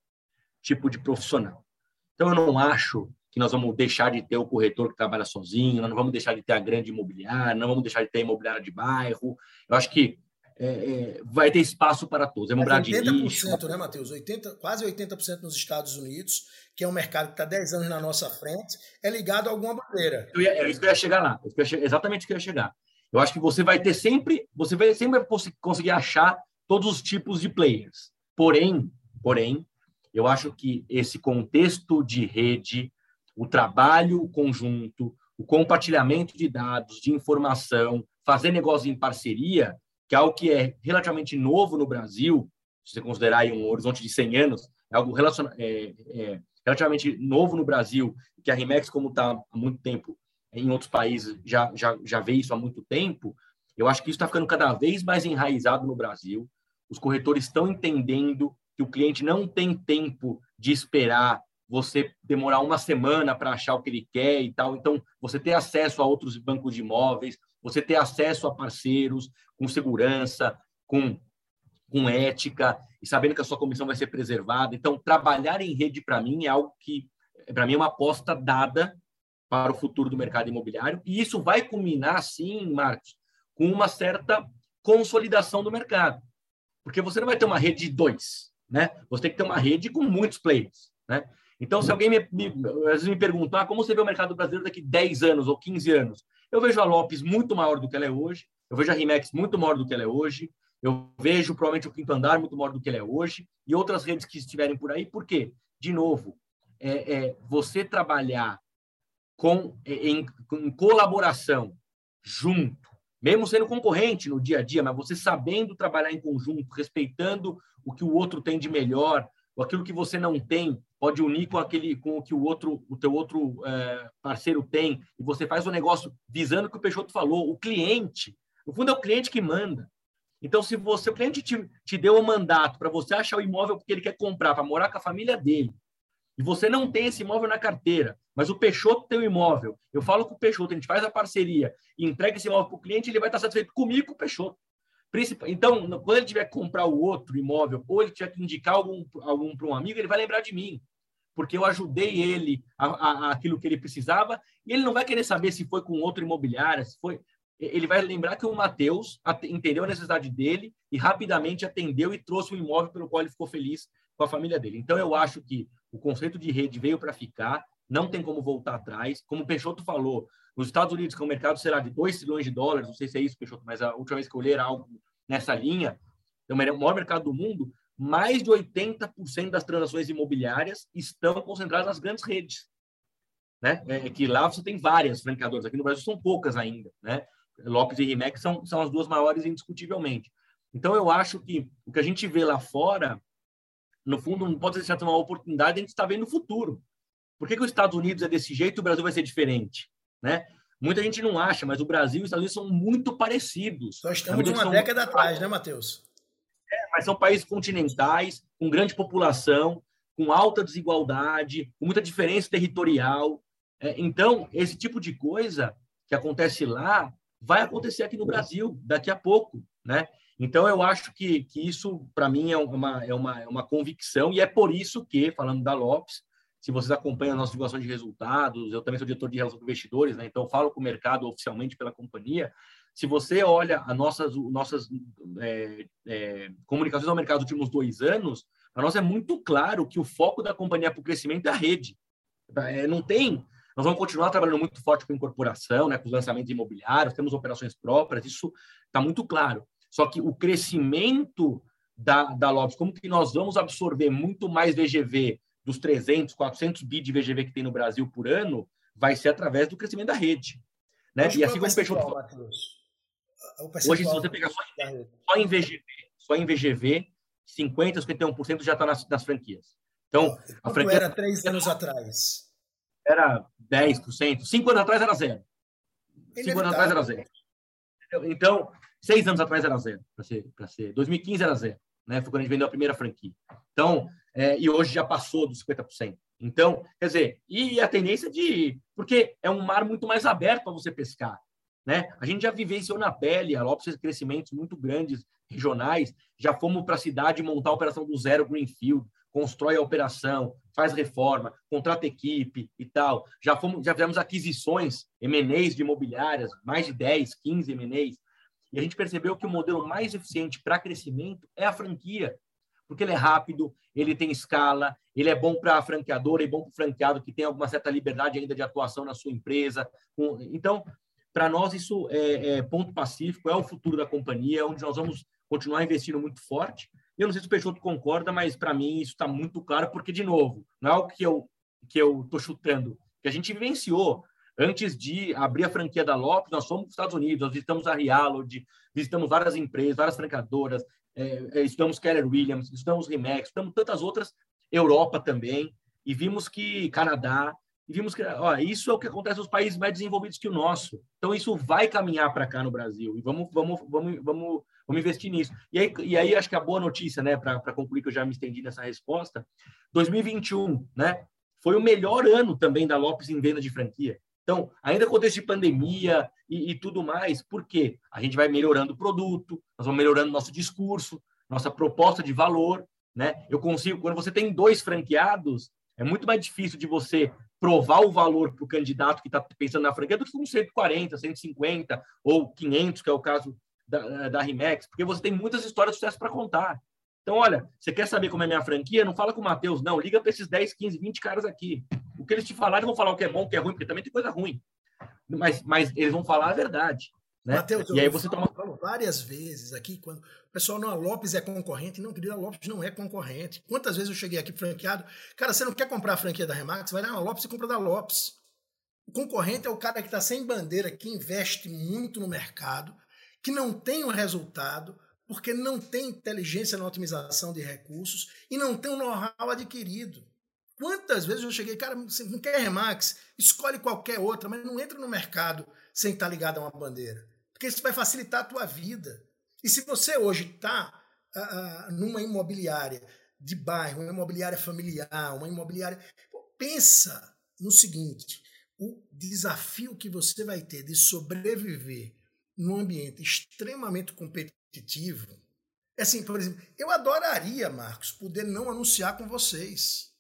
tipo de profissional. Então eu não acho que nós vamos deixar de ter o corretor que trabalha sozinho, nós não vamos deixar de ter a grande imobiliária, não vamos deixar de ter a imobiliária de bairro. Eu acho que é, é, vai ter espaço para todos. É imobiliária 80%, de nicho. né, Matheus? 80, quase 80% nos Estados Unidos, que é um mercado que está 10 anos na nossa frente, é ligado a alguma bandeira. é isso que eu ia chegar lá. Exatamente o que eu ia chegar. Eu acho que você vai ter sempre, você vai sempre conseguir achar todos os tipos de players. Porém, porém, eu acho que esse contexto de rede, o trabalho conjunto, o compartilhamento de dados, de informação, fazer negócio em parceria, que é algo que é relativamente novo no Brasil, se você considerar aí um horizonte de 100 anos, é algo é, é, relativamente novo no Brasil, que a Rimex, como está há muito tempo em outros países, já, já, já vê isso há muito tempo, eu acho que isso está ficando cada vez mais enraizado no Brasil. Os corretores estão entendendo que o cliente não tem tempo de esperar você demorar uma semana para achar o que ele quer e tal. Então, você ter acesso a outros bancos de imóveis, você ter acesso a parceiros com segurança, com, com ética e sabendo que a sua comissão vai ser preservada. Então, trabalhar em rede, para mim, é algo que, para mim, é uma aposta dada para o futuro do mercado imobiliário. E isso vai culminar, sim, Marcos, com uma certa consolidação do mercado. Porque você não vai ter uma rede de dois, né? Você tem que ter uma rede com muitos players, né? Então, se alguém me, me, me perguntar como você vê o mercado brasileiro daqui 10 anos ou 15 anos, eu vejo a Lopes muito maior do que ela é hoje, eu vejo a Rimex muito maior do que ela é hoje, eu vejo provavelmente o Quinto Andar muito maior do que ele é hoje e outras redes que estiverem por aí. Por quê? De novo, é, é você trabalhar com, é, em, em colaboração, junto, mesmo sendo concorrente no dia a dia, mas você sabendo trabalhar em conjunto, respeitando o que o outro tem de melhor, aquilo que você não tem, pode unir com aquele com o que o outro o teu outro é, parceiro tem. E você faz o um negócio visando o que o Peixoto falou o cliente. No fundo é o cliente que manda. Então se você o cliente te, te deu o um mandato para você achar o imóvel que ele quer comprar para morar com a família dele e você não tem esse imóvel na carteira mas o Peixoto tem o imóvel eu falo com o Peixoto a gente faz a parceria e entrega esse imóvel para o cliente ele vai estar satisfeito comigo com o Peixoto então, quando ele tiver que comprar o outro imóvel ou ele tiver que indicar algum, algum para um amigo, ele vai lembrar de mim porque eu ajudei ele a, a, a, aquilo que ele precisava, e ele não vai querer saber se foi com outro imobiliário, se foi. Ele vai lembrar que o Matheus entendeu a necessidade dele e rapidamente atendeu e trouxe um imóvel pelo qual ele ficou feliz com a família dele. Então, eu acho que o conceito de rede veio para ficar, não tem como voltar atrás. Como o Peixoto falou, nos Estados Unidos, que o mercado será de 2 trilhões de dólares, não sei se é isso, Peixoto, mas a última vez que eu li era algo nessa linha, é o maior mercado do mundo, mais de 80% das transações imobiliárias estão concentradas nas grandes redes. Né? É, é que lá você tem várias franqueadoras, aqui no Brasil são poucas ainda. Né? Lopes e Rimex são, são as duas maiores indiscutivelmente. Então, eu acho que o que a gente vê lá fora, no fundo, não pode ser uma oportunidade, a gente está vendo o futuro. Por que, que os Estados Unidos é desse jeito e o Brasil vai ser diferente? Né? Muita gente não acha, mas o Brasil e os Estados Unidos são muito parecidos. Nós estamos uma década atrás, né, Matheus? mas são países continentais, com grande população, com alta desigualdade, com muita diferença territorial. É, então, esse tipo de coisa que acontece lá vai acontecer aqui no Brasil daqui a pouco, né? Então, eu acho que, que isso, para mim, é uma, é, uma, é uma convicção, e é por isso que, falando da Lopes, se vocês acompanham a nossa divulgação de resultados, eu também sou diretor de relação com investidores, né? então falo com o mercado oficialmente pela companhia. Se você olha as nossas, nossas é, é, comunicações ao mercado dos últimos dois anos, para nós é muito claro que o foco da companhia para o crescimento é a rede. É, não tem. Nós vamos continuar trabalhando muito forte com incorporação, né, com os lançamentos imobiliários, temos operações próprias, isso está muito claro. Só que o crescimento da, da Lopes, como que nós vamos absorver muito mais VGV dos 300, 400 bi de VGV que tem no Brasil por ano, vai ser através do crescimento da rede. Né? E assim como o Peixoto Hoje, se você pegar só, só em VGV, só em VGV, 50%, 51% já está nas, nas franquias. Então, a franquia era três anos atrás. Era 10%. Cinco anos atrás era zero. Cinco anos atrás era zero. Então, seis anos atrás era zero, para ser, ser. 2015 era zero. Né? Foi quando a gente vendeu a primeira franquia. Então, é, e hoje já passou dos 50%. Então, quer dizer, e a tendência de. Porque é um mar muito mais aberto para você pescar. Né? A gente já vivenciou na pele, a Lopes fez crescimentos muito grandes, regionais, já fomos para a cidade montar a operação do zero Greenfield, constrói a operação, faz reforma, contrata equipe e tal. Já fomos, já fizemos aquisições, M&As de imobiliárias, mais de 10, 15 M&As. E a gente percebeu que o modelo mais eficiente para crescimento é a franquia, porque ele é rápido, ele tem escala, ele é bom para a franqueadora e bom para o franqueado que tem alguma certa liberdade ainda de atuação na sua empresa. Então, para nós, isso é, é, ponto pacífico, é o futuro da companhia, é onde nós vamos continuar investindo muito forte. Eu não sei se o Peixoto concorda, mas para mim isso está muito claro, porque, de novo, não é o que eu que eu estou chutando, que a gente vivenciou. Antes de abrir a franquia da Lopes, nós fomos para os Estados Unidos, nós visitamos a Rialod, visitamos várias empresas, várias franqueadoras, é, é Keller Williams, estudamos Remax, estudamos tantas outras, Europa também, e vimos que Canadá, e vimos que ó, isso é o que acontece nos países mais desenvolvidos que o nosso. Então, isso vai caminhar para cá no Brasil. E vamos, vamos, vamos, vamos, vamos investir nisso. E aí, e aí acho que a boa notícia, né, para concluir, que eu já me estendi nessa resposta, 2021, né, foi o melhor ano também da Lopes em venda de franquia. Então, ainda contexto de pandemia e, e tudo mais, por quê? A gente vai melhorando o produto, nós vamos melhorando nosso discurso, nossa proposta de valor, né? Eu consigo, quando você tem dois franqueados, é muito mais difícil de você provar o valor para o candidato que está pensando na franquia do que com 140, 150 ou 500, que é o caso da, da Rimex, porque você tem muitas histórias de sucesso para contar. Então, olha, você quer saber como é minha franquia? Não fala com o Matheus, não. Liga para esses 10, 15, 20 caras aqui. O que eles te falarem, vão falar o que é bom, o que é ruim, porque também tem coisa ruim. Mas, mas eles vão falar a verdade. Né? Matheus, e aí você toma várias vezes aqui quando o pessoal não a Lopes é concorrente, não querido, a Lopes não é concorrente. Quantas vezes eu cheguei aqui franqueado, cara, você não quer comprar a franquia da Remax, vai lá na Lopes e compra da Lopes. O concorrente é o cara que está sem bandeira, que investe muito no mercado, que não tem um resultado, porque não tem inteligência na otimização de recursos e não tem um know-how adquirido. Quantas vezes eu cheguei, cara, não quer Remax? Escolhe qualquer outra, mas não entra no mercado sem estar ligado a uma bandeira porque isso vai facilitar a tua vida. E se você hoje está uh, ah, ah, numa imobiliária de bairro, uma imobiliária familiar, uma imobiliária. pensa no seguinte: o desafio que você vai ter de sobreviver num ambiente extremamente competitivo. É assim, por exemplo, eu adoraria, Marcos, poder não anunciar com vocês.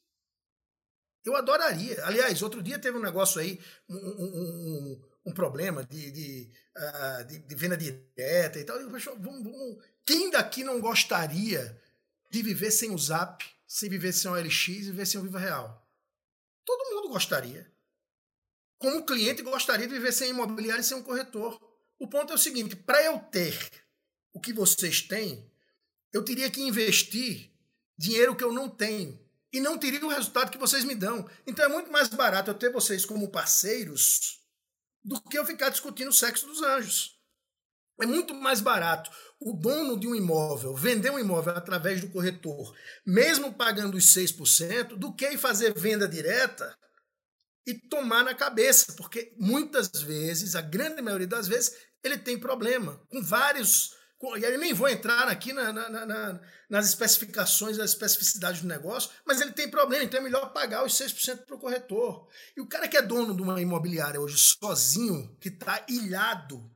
Eu adoraria. Aliás, outro dia teve um negócio aí, um, um, um problema de, de, uh, de, de, venda direta e tal. Eu, vamos, vamos, quem daqui não gostaria de viver sem o Zap, sem viver sem o LX e viver sem o Viva Real? Todo mundo gostaria. Como cliente, gostaria de viver sem imobiliário e sem um corretor. O ponto é o seguinte: para eu ter o que vocês têm, eu teria que investir dinheiro que eu não tenho e não teria o resultado que vocês me dão. Então é muito mais barato eu ter vocês como parceiros do que eu ficar discutindo o sexo dos anjos. É muito mais barato o dono de um imóvel vender um imóvel através do corretor, mesmo pagando os 6%, do que fazer venda direta e tomar na cabeça, porque muitas vezes, a grande maioria das vezes, ele tem problema com vários e aí nem vou entrar aqui na, na, na, nas especificações, das especificidades do negócio, mas ele tem problema, então é melhor pagar os 6% para o corretor. E o cara que é dono de uma imobiliária hoje sozinho, que está ilhado,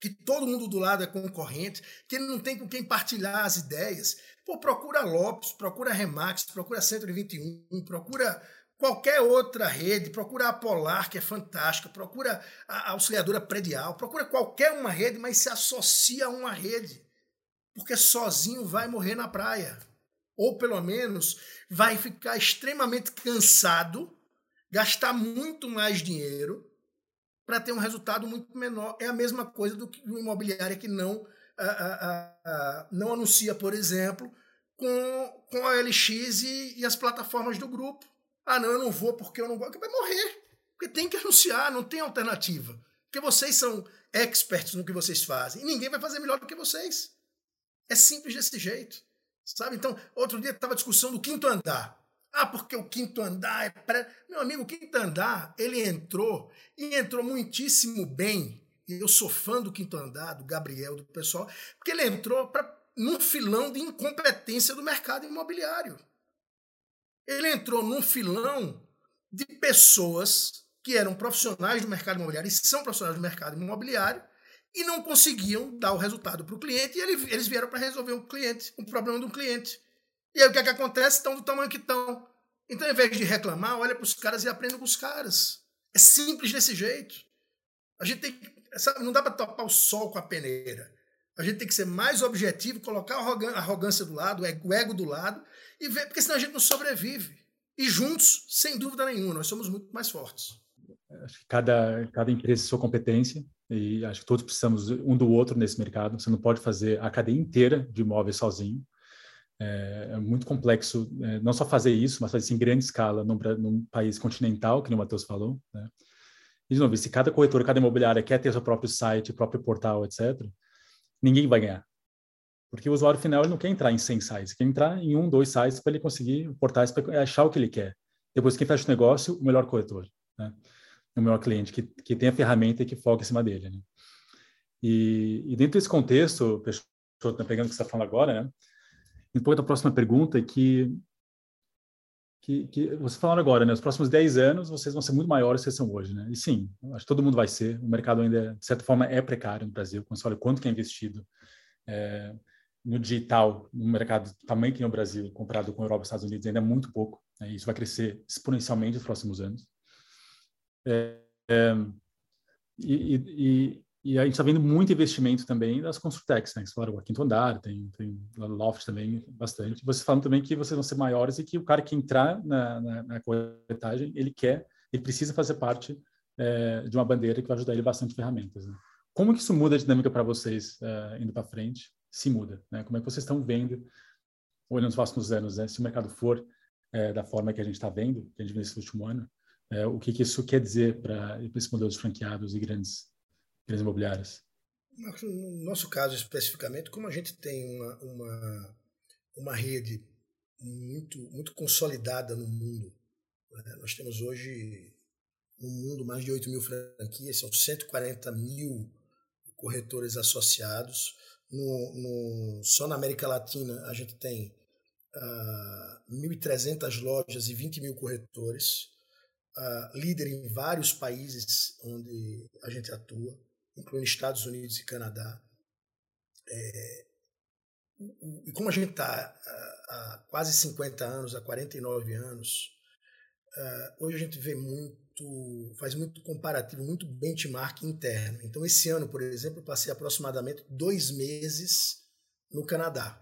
que todo mundo do lado é concorrente, que ele não tem com quem partilhar as ideias, pô, procura Lopes, procura Remax, procura Centro de 21, procura qualquer outra rede, procura a Polar, que é fantástica, procura a auxiliadora predial, procura qualquer uma rede, mas se associa a uma rede. Porque sozinho vai morrer na praia. Ou pelo menos vai ficar extremamente cansado, gastar muito mais dinheiro para ter um resultado muito menor. É a mesma coisa do que uma imobiliária que não, a, a, a, não anuncia, por exemplo, com, com a LX e, e as plataformas do grupo ah, não, eu não vou porque eu não gosto. Vai morrer. Porque tem que anunciar, não tem alternativa. Porque vocês são experts no que vocês fazem. E ninguém vai fazer melhor do que vocês. É simples desse jeito. Sabe? Então, outro dia estava discussão do quinto andar. Ah, porque o quinto andar é pré... Meu amigo, o quinto andar, ele entrou e entrou muitíssimo bem. E eu sou fã do quinto andar, do Gabriel, do pessoal, porque ele entrou pra, num filão de incompetência do mercado imobiliário ele entrou num filão de pessoas que eram profissionais do mercado imobiliário e são profissionais do mercado imobiliário e não conseguiam dar o resultado para o cliente e ele, eles vieram para resolver um cliente, um problema um cliente. E aí o que, é que acontece? Estão do tamanho que estão. Então, ao invés de reclamar, olha para os caras e aprenda com os caras. É simples desse jeito. A gente tem sabe, não dá para topar o sol com a peneira. A gente tem que ser mais objetivo, colocar a arrogância do lado, o ego do lado e ver, porque senão a gente não sobrevive. E juntos, sem dúvida nenhuma, nós somos muito mais fortes. Que cada, cada empresa sua competência e acho que todos precisamos um do outro nesse mercado. Você não pode fazer a cadeia inteira de imóveis sozinho. É, é muito complexo, é, não só fazer isso, mas fazer isso em grande escala num, num país continental, que o Matheus falou. Né? E, de novo, se cada corretora, cada imobiliária quer ter seu próprio site, próprio portal, etc., ninguém vai ganhar. Porque o usuário final ele não quer entrar em 100 sites, quer entrar em um, dois sites para ele conseguir portais para achar o que ele quer. Depois, quem fecha o negócio, o melhor corretor, né? o melhor cliente, que, que tem a ferramenta e que foca em cima dele. Né? E, e, dentro desse contexto, Peixoto, tá pegando o que você está falando agora, né? depois da próxima pergunta, que, que, que você falando agora, né? Os próximos 10 anos vocês vão ser muito maiores que vocês são hoje, né? E sim, acho que todo mundo vai ser. O mercado ainda, de certa forma, é precário no Brasil. Quando você olha quanto que é investido é, no digital, no mercado tamanho que no Brasil, comparado com a Europa e Estados Unidos, ainda é muito pouco. Né? Isso vai crescer exponencialmente nos próximos anos. É, é, e, e, e, a gente está vendo muito investimento também das Construtex, né? Você falaram o quinto andar, tem, tem Loft também, bastante. Você falando também que vocês vão ser maiores e que o cara que entrar na, na, na corretagem, ele quer, ele precisa fazer parte é, de uma bandeira que vai ajudar ele bastante ferramentas. Né? Como que isso muda a dinâmica para vocês é, indo para frente? Se muda. Né? Como é que vocês estão vendo, olhando os próximos anos, né? se o mercado for é, da forma que a gente está vendo, que a gente viu nesse último ano, é, o que, que, isso quer dizer para esse modelo de franqueados e grandes, grandes imobiliárias? No nosso caso especificamente, como a gente tem uma, uma, uma rede muito, muito consolidada no mundo, né? nós temos hoje no mundo mais de 8 mil franquias, são 140 mil corretores associados, no, no, só na América Latina a gente tem uh, ah, 1.300 lojas e 20 mil corretores, uh, líder em vários países onde a gente atua, incluindo Estados Unidos e Canadá. É, e como a gente está há quase 50 anos, há 49 anos, hoje a gente vê muito muito, faz muito comparativo, muito benchmark interno. Então, esse ano, por exemplo, eu passei aproximadamente dois meses no Canadá.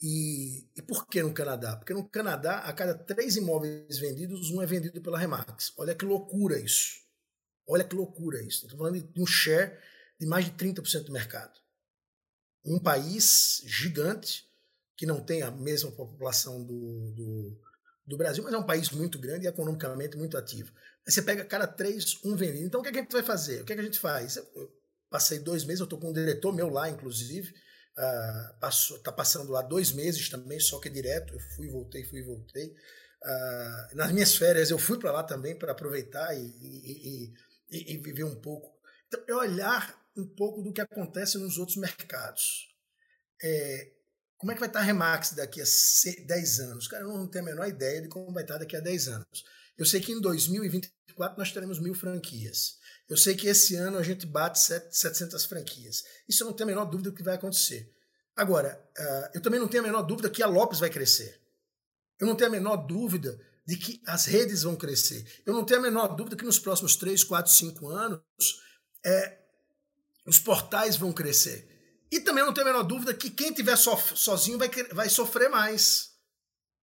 E, e por que no Canadá? Porque no Canadá, a cada três imóveis vendidos, um é vendido pela Remax. Olha que loucura isso. Olha que loucura isso. Estou falando de um share de mais de 30% do mercado. Um país gigante, que não tem a mesma população do, do do Brasil, mas é um país muito grande e economicamente muito ativo. Aí você pega cada três, um vendido. Então o que, é que a gente vai fazer? O que, é que a gente faz? Eu passei dois meses, eu estou com um diretor meu lá, inclusive, uh, passou, tá passando lá dois meses também, só que direto. Eu fui, voltei, fui, voltei. Uh, nas minhas férias eu fui para lá também para aproveitar e, e, e, e, viver um pouco. Então, é olhar um pouco do que acontece nos outros mercados. É, como é que vai estar a Remax daqui a 10 anos? Cara, eu não tenho a menor ideia de como vai estar daqui a 10 anos. Eu sei que em 2024 nós teremos mil franquias. Eu sei que esse ano a gente bate 700 franquias. Isso eu não tenho a menor dúvida do que vai acontecer. Agora, ah, eu também não tenho a menor dúvida que a Lopes vai crescer. Eu não tenho a menor dúvida de que as redes vão crescer. Eu não tenho a menor dúvida que nos próximos 3, 4, 5 anos é, os portais vão crescer. E também não tenho a menor dúvida que quem tiver so, sozinho vai, vai sofrer mais.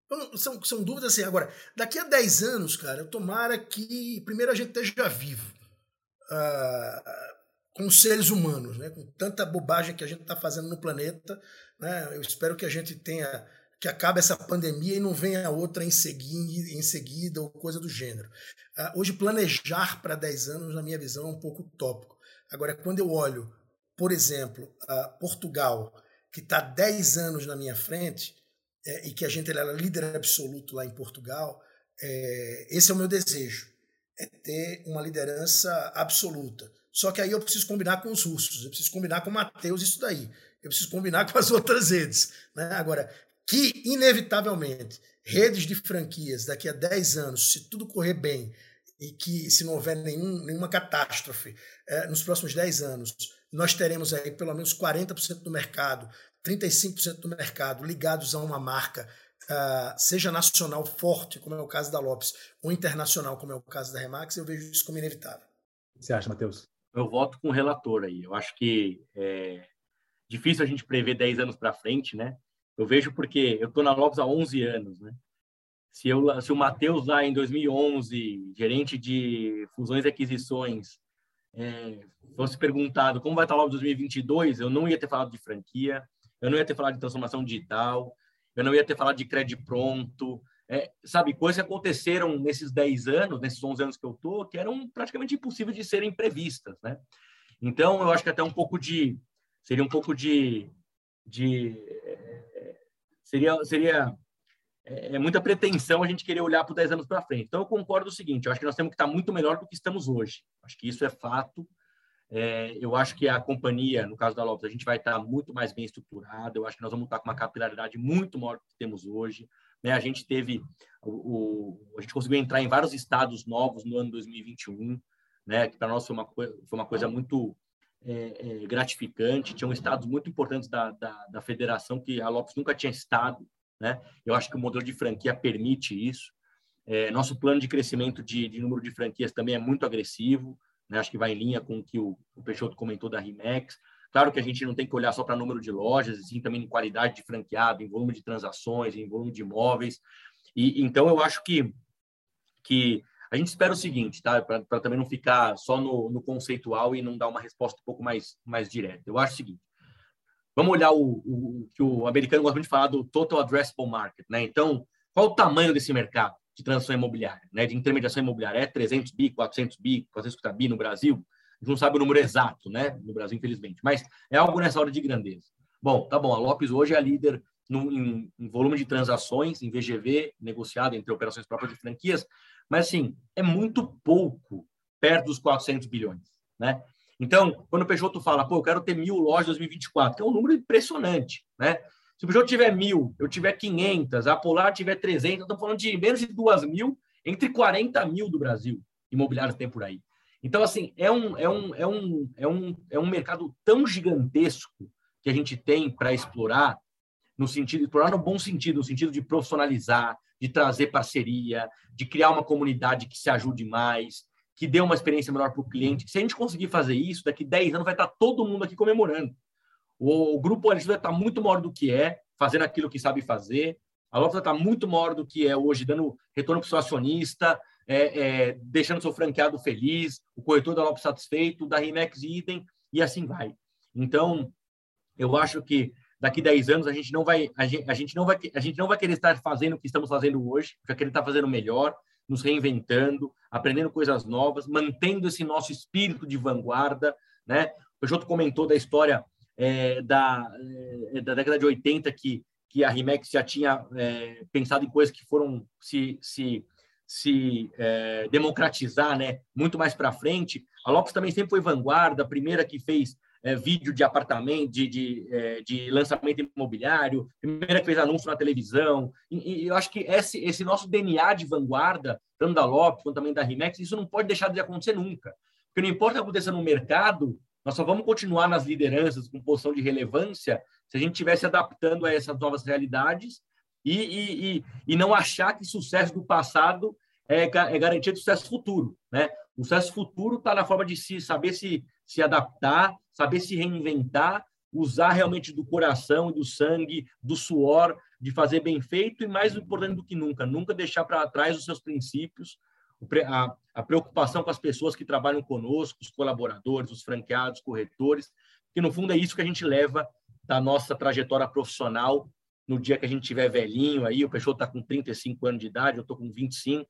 Então, são, são dúvidas assim. Agora, daqui a 10 anos, cara, tomara que primeiro a gente esteja vivo. Uh, com os seres humanos, né? com tanta bobagem que a gente está fazendo no planeta. Né? Eu espero que a gente tenha que acabe essa pandemia e não venha outra em seguida, em seguida ou coisa do gênero. Uh, hoje, planejar para 10 anos, na minha visão, é um pouco utópico. Agora, quando eu olho, por exemplo, Portugal, que está 10 anos na minha frente, é, e que a gente era líder absoluto lá em Portugal, é, esse é o meu desejo, é ter uma liderança absoluta. Só que aí eu preciso combinar com os russos, eu preciso combinar com o Matheus isso daí, eu preciso combinar com as outras redes. Né? Agora, que inevitavelmente redes de franquias daqui a 10 anos, se tudo correr bem e que se não houver nenhum, nenhuma catástrofe é, nos próximos 10 anos, nós teremos aí pelo menos 40% do mercado, 35% do mercado ligados a uma marca, uh, seja nacional forte, como é o caso da Lopes, ou internacional, como é o caso da Remax, eu vejo isso como inevitável. O que você acha, Matheus? Eu voto com o relator aí. Eu acho que é difícil a gente prever 10 anos para frente, né? Eu vejo porque eu estou na Lopes há 11 anos, né? Se, eu, se o Matheus lá em 2011, gerente de fusões e aquisições, é, fosse perguntado como vai estar em 2022, eu não ia ter falado de franquia, eu não ia ter falado de transformação digital, eu não ia ter falado de crédito pronto, é, sabe, coisas que aconteceram nesses 10 anos, nesses 11 anos que eu tô, que eram praticamente impossíveis de serem previstas, né? Então, eu acho que até um pouco de seria um pouco de, de é, seria seria é, é, muita pretensão a gente querer olhar para 10 anos para frente. Então, eu concordo o seguinte: eu acho que nós temos que estar muito melhor do que estamos hoje. Acho que isso é fato. É, eu acho que a companhia, no caso da Lopes, a gente vai estar muito mais bem estruturada. Eu acho que nós vamos estar com uma capilaridade muito maior do que temos hoje. Né? A gente teve, o, o, a gente conseguiu entrar em vários estados novos no ano 2021, né? Que para nós foi uma, foi uma coisa muito é, é, gratificante. Tinham estados muito importantes da, da, da federação que a Lopes nunca tinha estado. Né? Eu acho que o modelo de franquia permite isso. É, nosso plano de crescimento de, de, número de franquias também é muito agressivo, né? acho que vai em linha com o que o, o Peixoto comentou da Rimex. Claro que a gente não tem que olhar só para número de lojas, e sim também em qualidade de franqueado, em volume de transações, em volume de imóveis. E então eu acho que que a gente espera o seguinte, tá? Para também não ficar só no, no, conceitual e não dar uma resposta um pouco mais mais direta. Eu acho o seguinte: Vamos olhar o, o, que o americano gosta de falar do total addressable market, né? Então, qual o tamanho desse mercado de transação imobiliária, né? De intermediação imobiliária é 300 bi, 400 bi, 450 bi no Brasil. A gente não sabe o número exato, né? No Brasil, infelizmente, mas é algo nessa hora de grandeza. Bom, tá bom. A Lopes hoje é a líder no, em, em volume de transações, em VGV negociado entre operações próprias de franquias, mas assim é muito pouco perto dos 400 bilhões, né? Então, quando o Peixoto fala, pô, eu quero ter mil lojas em 2024, que é um número impressionante, né? Se o Peixoto tiver mil, eu tiver 500, a Polar tiver 300, estamos falando de menos de duas mil, entre 40 mil do Brasil, imobiliários tem por aí. Então, assim, é um, é um, é um, é um, é um mercado tão gigantesco que a gente tem para explorar, no sentido, explorar no bom sentido, no sentido de profissionalizar, de trazer parceria, de criar uma comunidade que se ajude mais, que dê uma experiência melhor para o cliente. Se a gente conseguir fazer isso, daqui 10 anos vai estar todo mundo aqui comemorando. O, o grupo OLX vai estar muito maior do que é, fazendo aquilo que sabe fazer. A Lopes vai estar muito maior do que é hoje, dando retorno para o seu acionista, é, é, deixando seu franqueado feliz, o corretor da Lopes satisfeito, da Rimex item, e assim vai. Então, eu acho que daqui 10 anos a gente não vai a gente, a gente não vai a gente não vai querer estar fazendo o que estamos fazendo hoje, vai querer estar fazendo melhor, nos reinventando, aprendendo coisas novas, mantendo esse nosso espírito de vanguarda, né? O Peixoto comentou da história é, da, é, da década de 80 que, que a Rimex já tinha é, pensado em coisas que foram se, se, se é, democratizar, né? Muito mais para frente. A Lopes também sempre foi vanguarda, a primeira que fez é, vídeo de apartamento, de, de, é, de, lançamento imobiliário, primeira que fez anúncio na televisão. E, e, eu acho que esse, esse nosso DNA de vanguarda, tanto da Lopes quanto também da Rimex, isso não pode deixar de acontecer nunca. Porque não importa o que aconteça no mercado, nós só vamos continuar nas lideranças com posição de relevância se a gente estiver se adaptando a essas novas realidades e, e, e, e não achar que sucesso do passado é, é garantia de sucesso futuro. Né? O sucesso futuro está na forma de se saber se, se adaptar, saber se reinventar, usar realmente do coração e do sangue, do suor, de fazer bem feito e mais importante do que nunca, nunca deixar para trás os seus princípios, a, a, preocupação com as pessoas que trabalham conosco, os colaboradores, os franqueados, corretores, que no fundo é isso que a gente leva da nossa trajetória profissional no dia que a gente tiver velhinho aí, o Peixoto está com 35 anos de idade, eu estou com 25,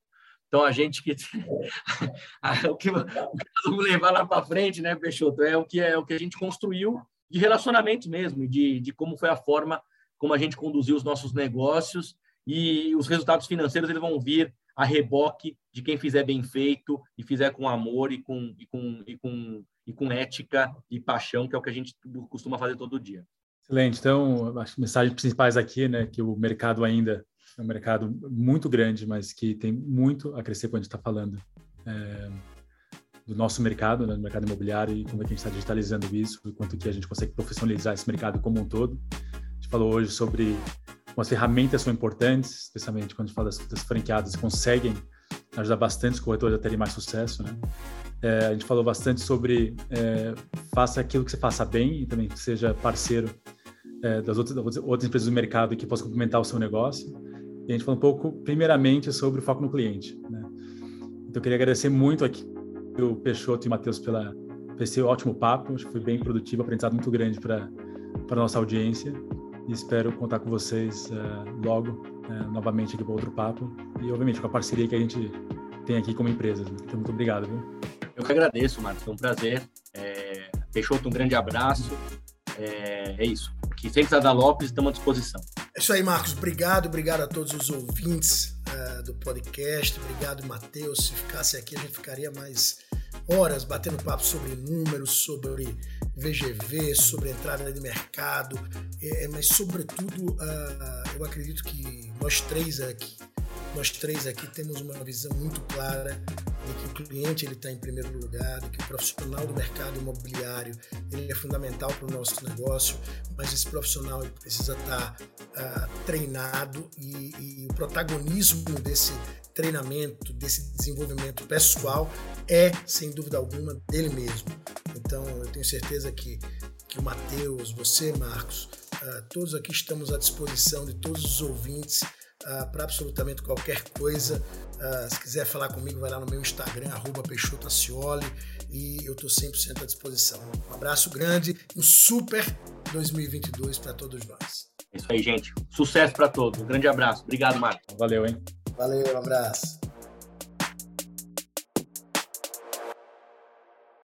então a gente que o que, vamos levar lá para frente, né, Peixoto, é o que é o que a gente construiu de relacionamento mesmo, de, de como foi a forma como a gente conduziu os nossos negócios e os resultados financeiros eles vão vir a reboque de quem fizer bem feito e fizer com amor e com, e com, e com, e com ética e paixão, que é o que a gente costuma fazer todo dia. Excelente. Então, as mensagens principais aqui, né, que o mercado ainda é um mercado muito grande, mas que tem muito a crescer quando a gente está falando é, do nosso mercado, né, do mercado imobiliário e como é que a gente está digitalizando isso e quanto que a gente consegue profissionalizar esse mercado como um todo. A gente falou hoje sobre como as ferramentas são importantes, especialmente quando a gente fala das, das franqueadas, conseguem ajudar bastante os corretores a terem mais sucesso, né? É, a gente falou bastante sobre é, faça aquilo que você faça bem e também seja parceiro é, das outras, outras empresas do mercado que possam complementar o seu negócio. E a gente falou um pouco, primeiramente, sobre o foco no cliente. Né? Então, eu queria agradecer muito aqui o Peixoto e o Matheus pela, por esse ótimo papo. Acho que foi bem produtivo, aprendizado muito grande para a nossa audiência e espero contar com vocês uh, logo, uh, novamente aqui para outro papo e, obviamente, com a parceria que a gente tem aqui como empresa. Então, muito obrigado. Viu? Eu que agradeço, Marcos, foi um prazer. É... Peixoto, um grande abraço. É, é isso. Que sempre da Lopes, estamos à disposição. É isso aí, Marcos. Obrigado, obrigado a todos os ouvintes uh, do podcast. Obrigado, Matheus. Se ficasse aqui, a gente ficaria mais horas batendo papo sobre números, sobre VGV, sobre entrada de mercado, é, mas sobretudo uh, eu acredito que nós três aqui, nós três aqui temos uma visão muito clara de que o cliente ele está em primeiro lugar, de que o profissional do mercado imobiliário ele é fundamental para o nosso negócio, mas esse profissional precisa estar tá, uh, treinado e, e o protagonismo desse treinamento, desse desenvolvimento pessoal é, sem dúvida alguma, dele mesmo. Então, eu tenho certeza que, que o Matheus, você, Marcos, uh, todos aqui estamos à disposição de todos os ouvintes uh, para absolutamente qualquer coisa. Uh, se quiser falar comigo, vai lá no meu Instagram, arroba Peixoto Acioli, e eu estou 100% à disposição. Um abraço grande, um super 2022 para todos nós. É isso aí, gente. Sucesso para todos. Um grande abraço. Obrigado, Marcos. Valeu, hein? Valeu, um abraço.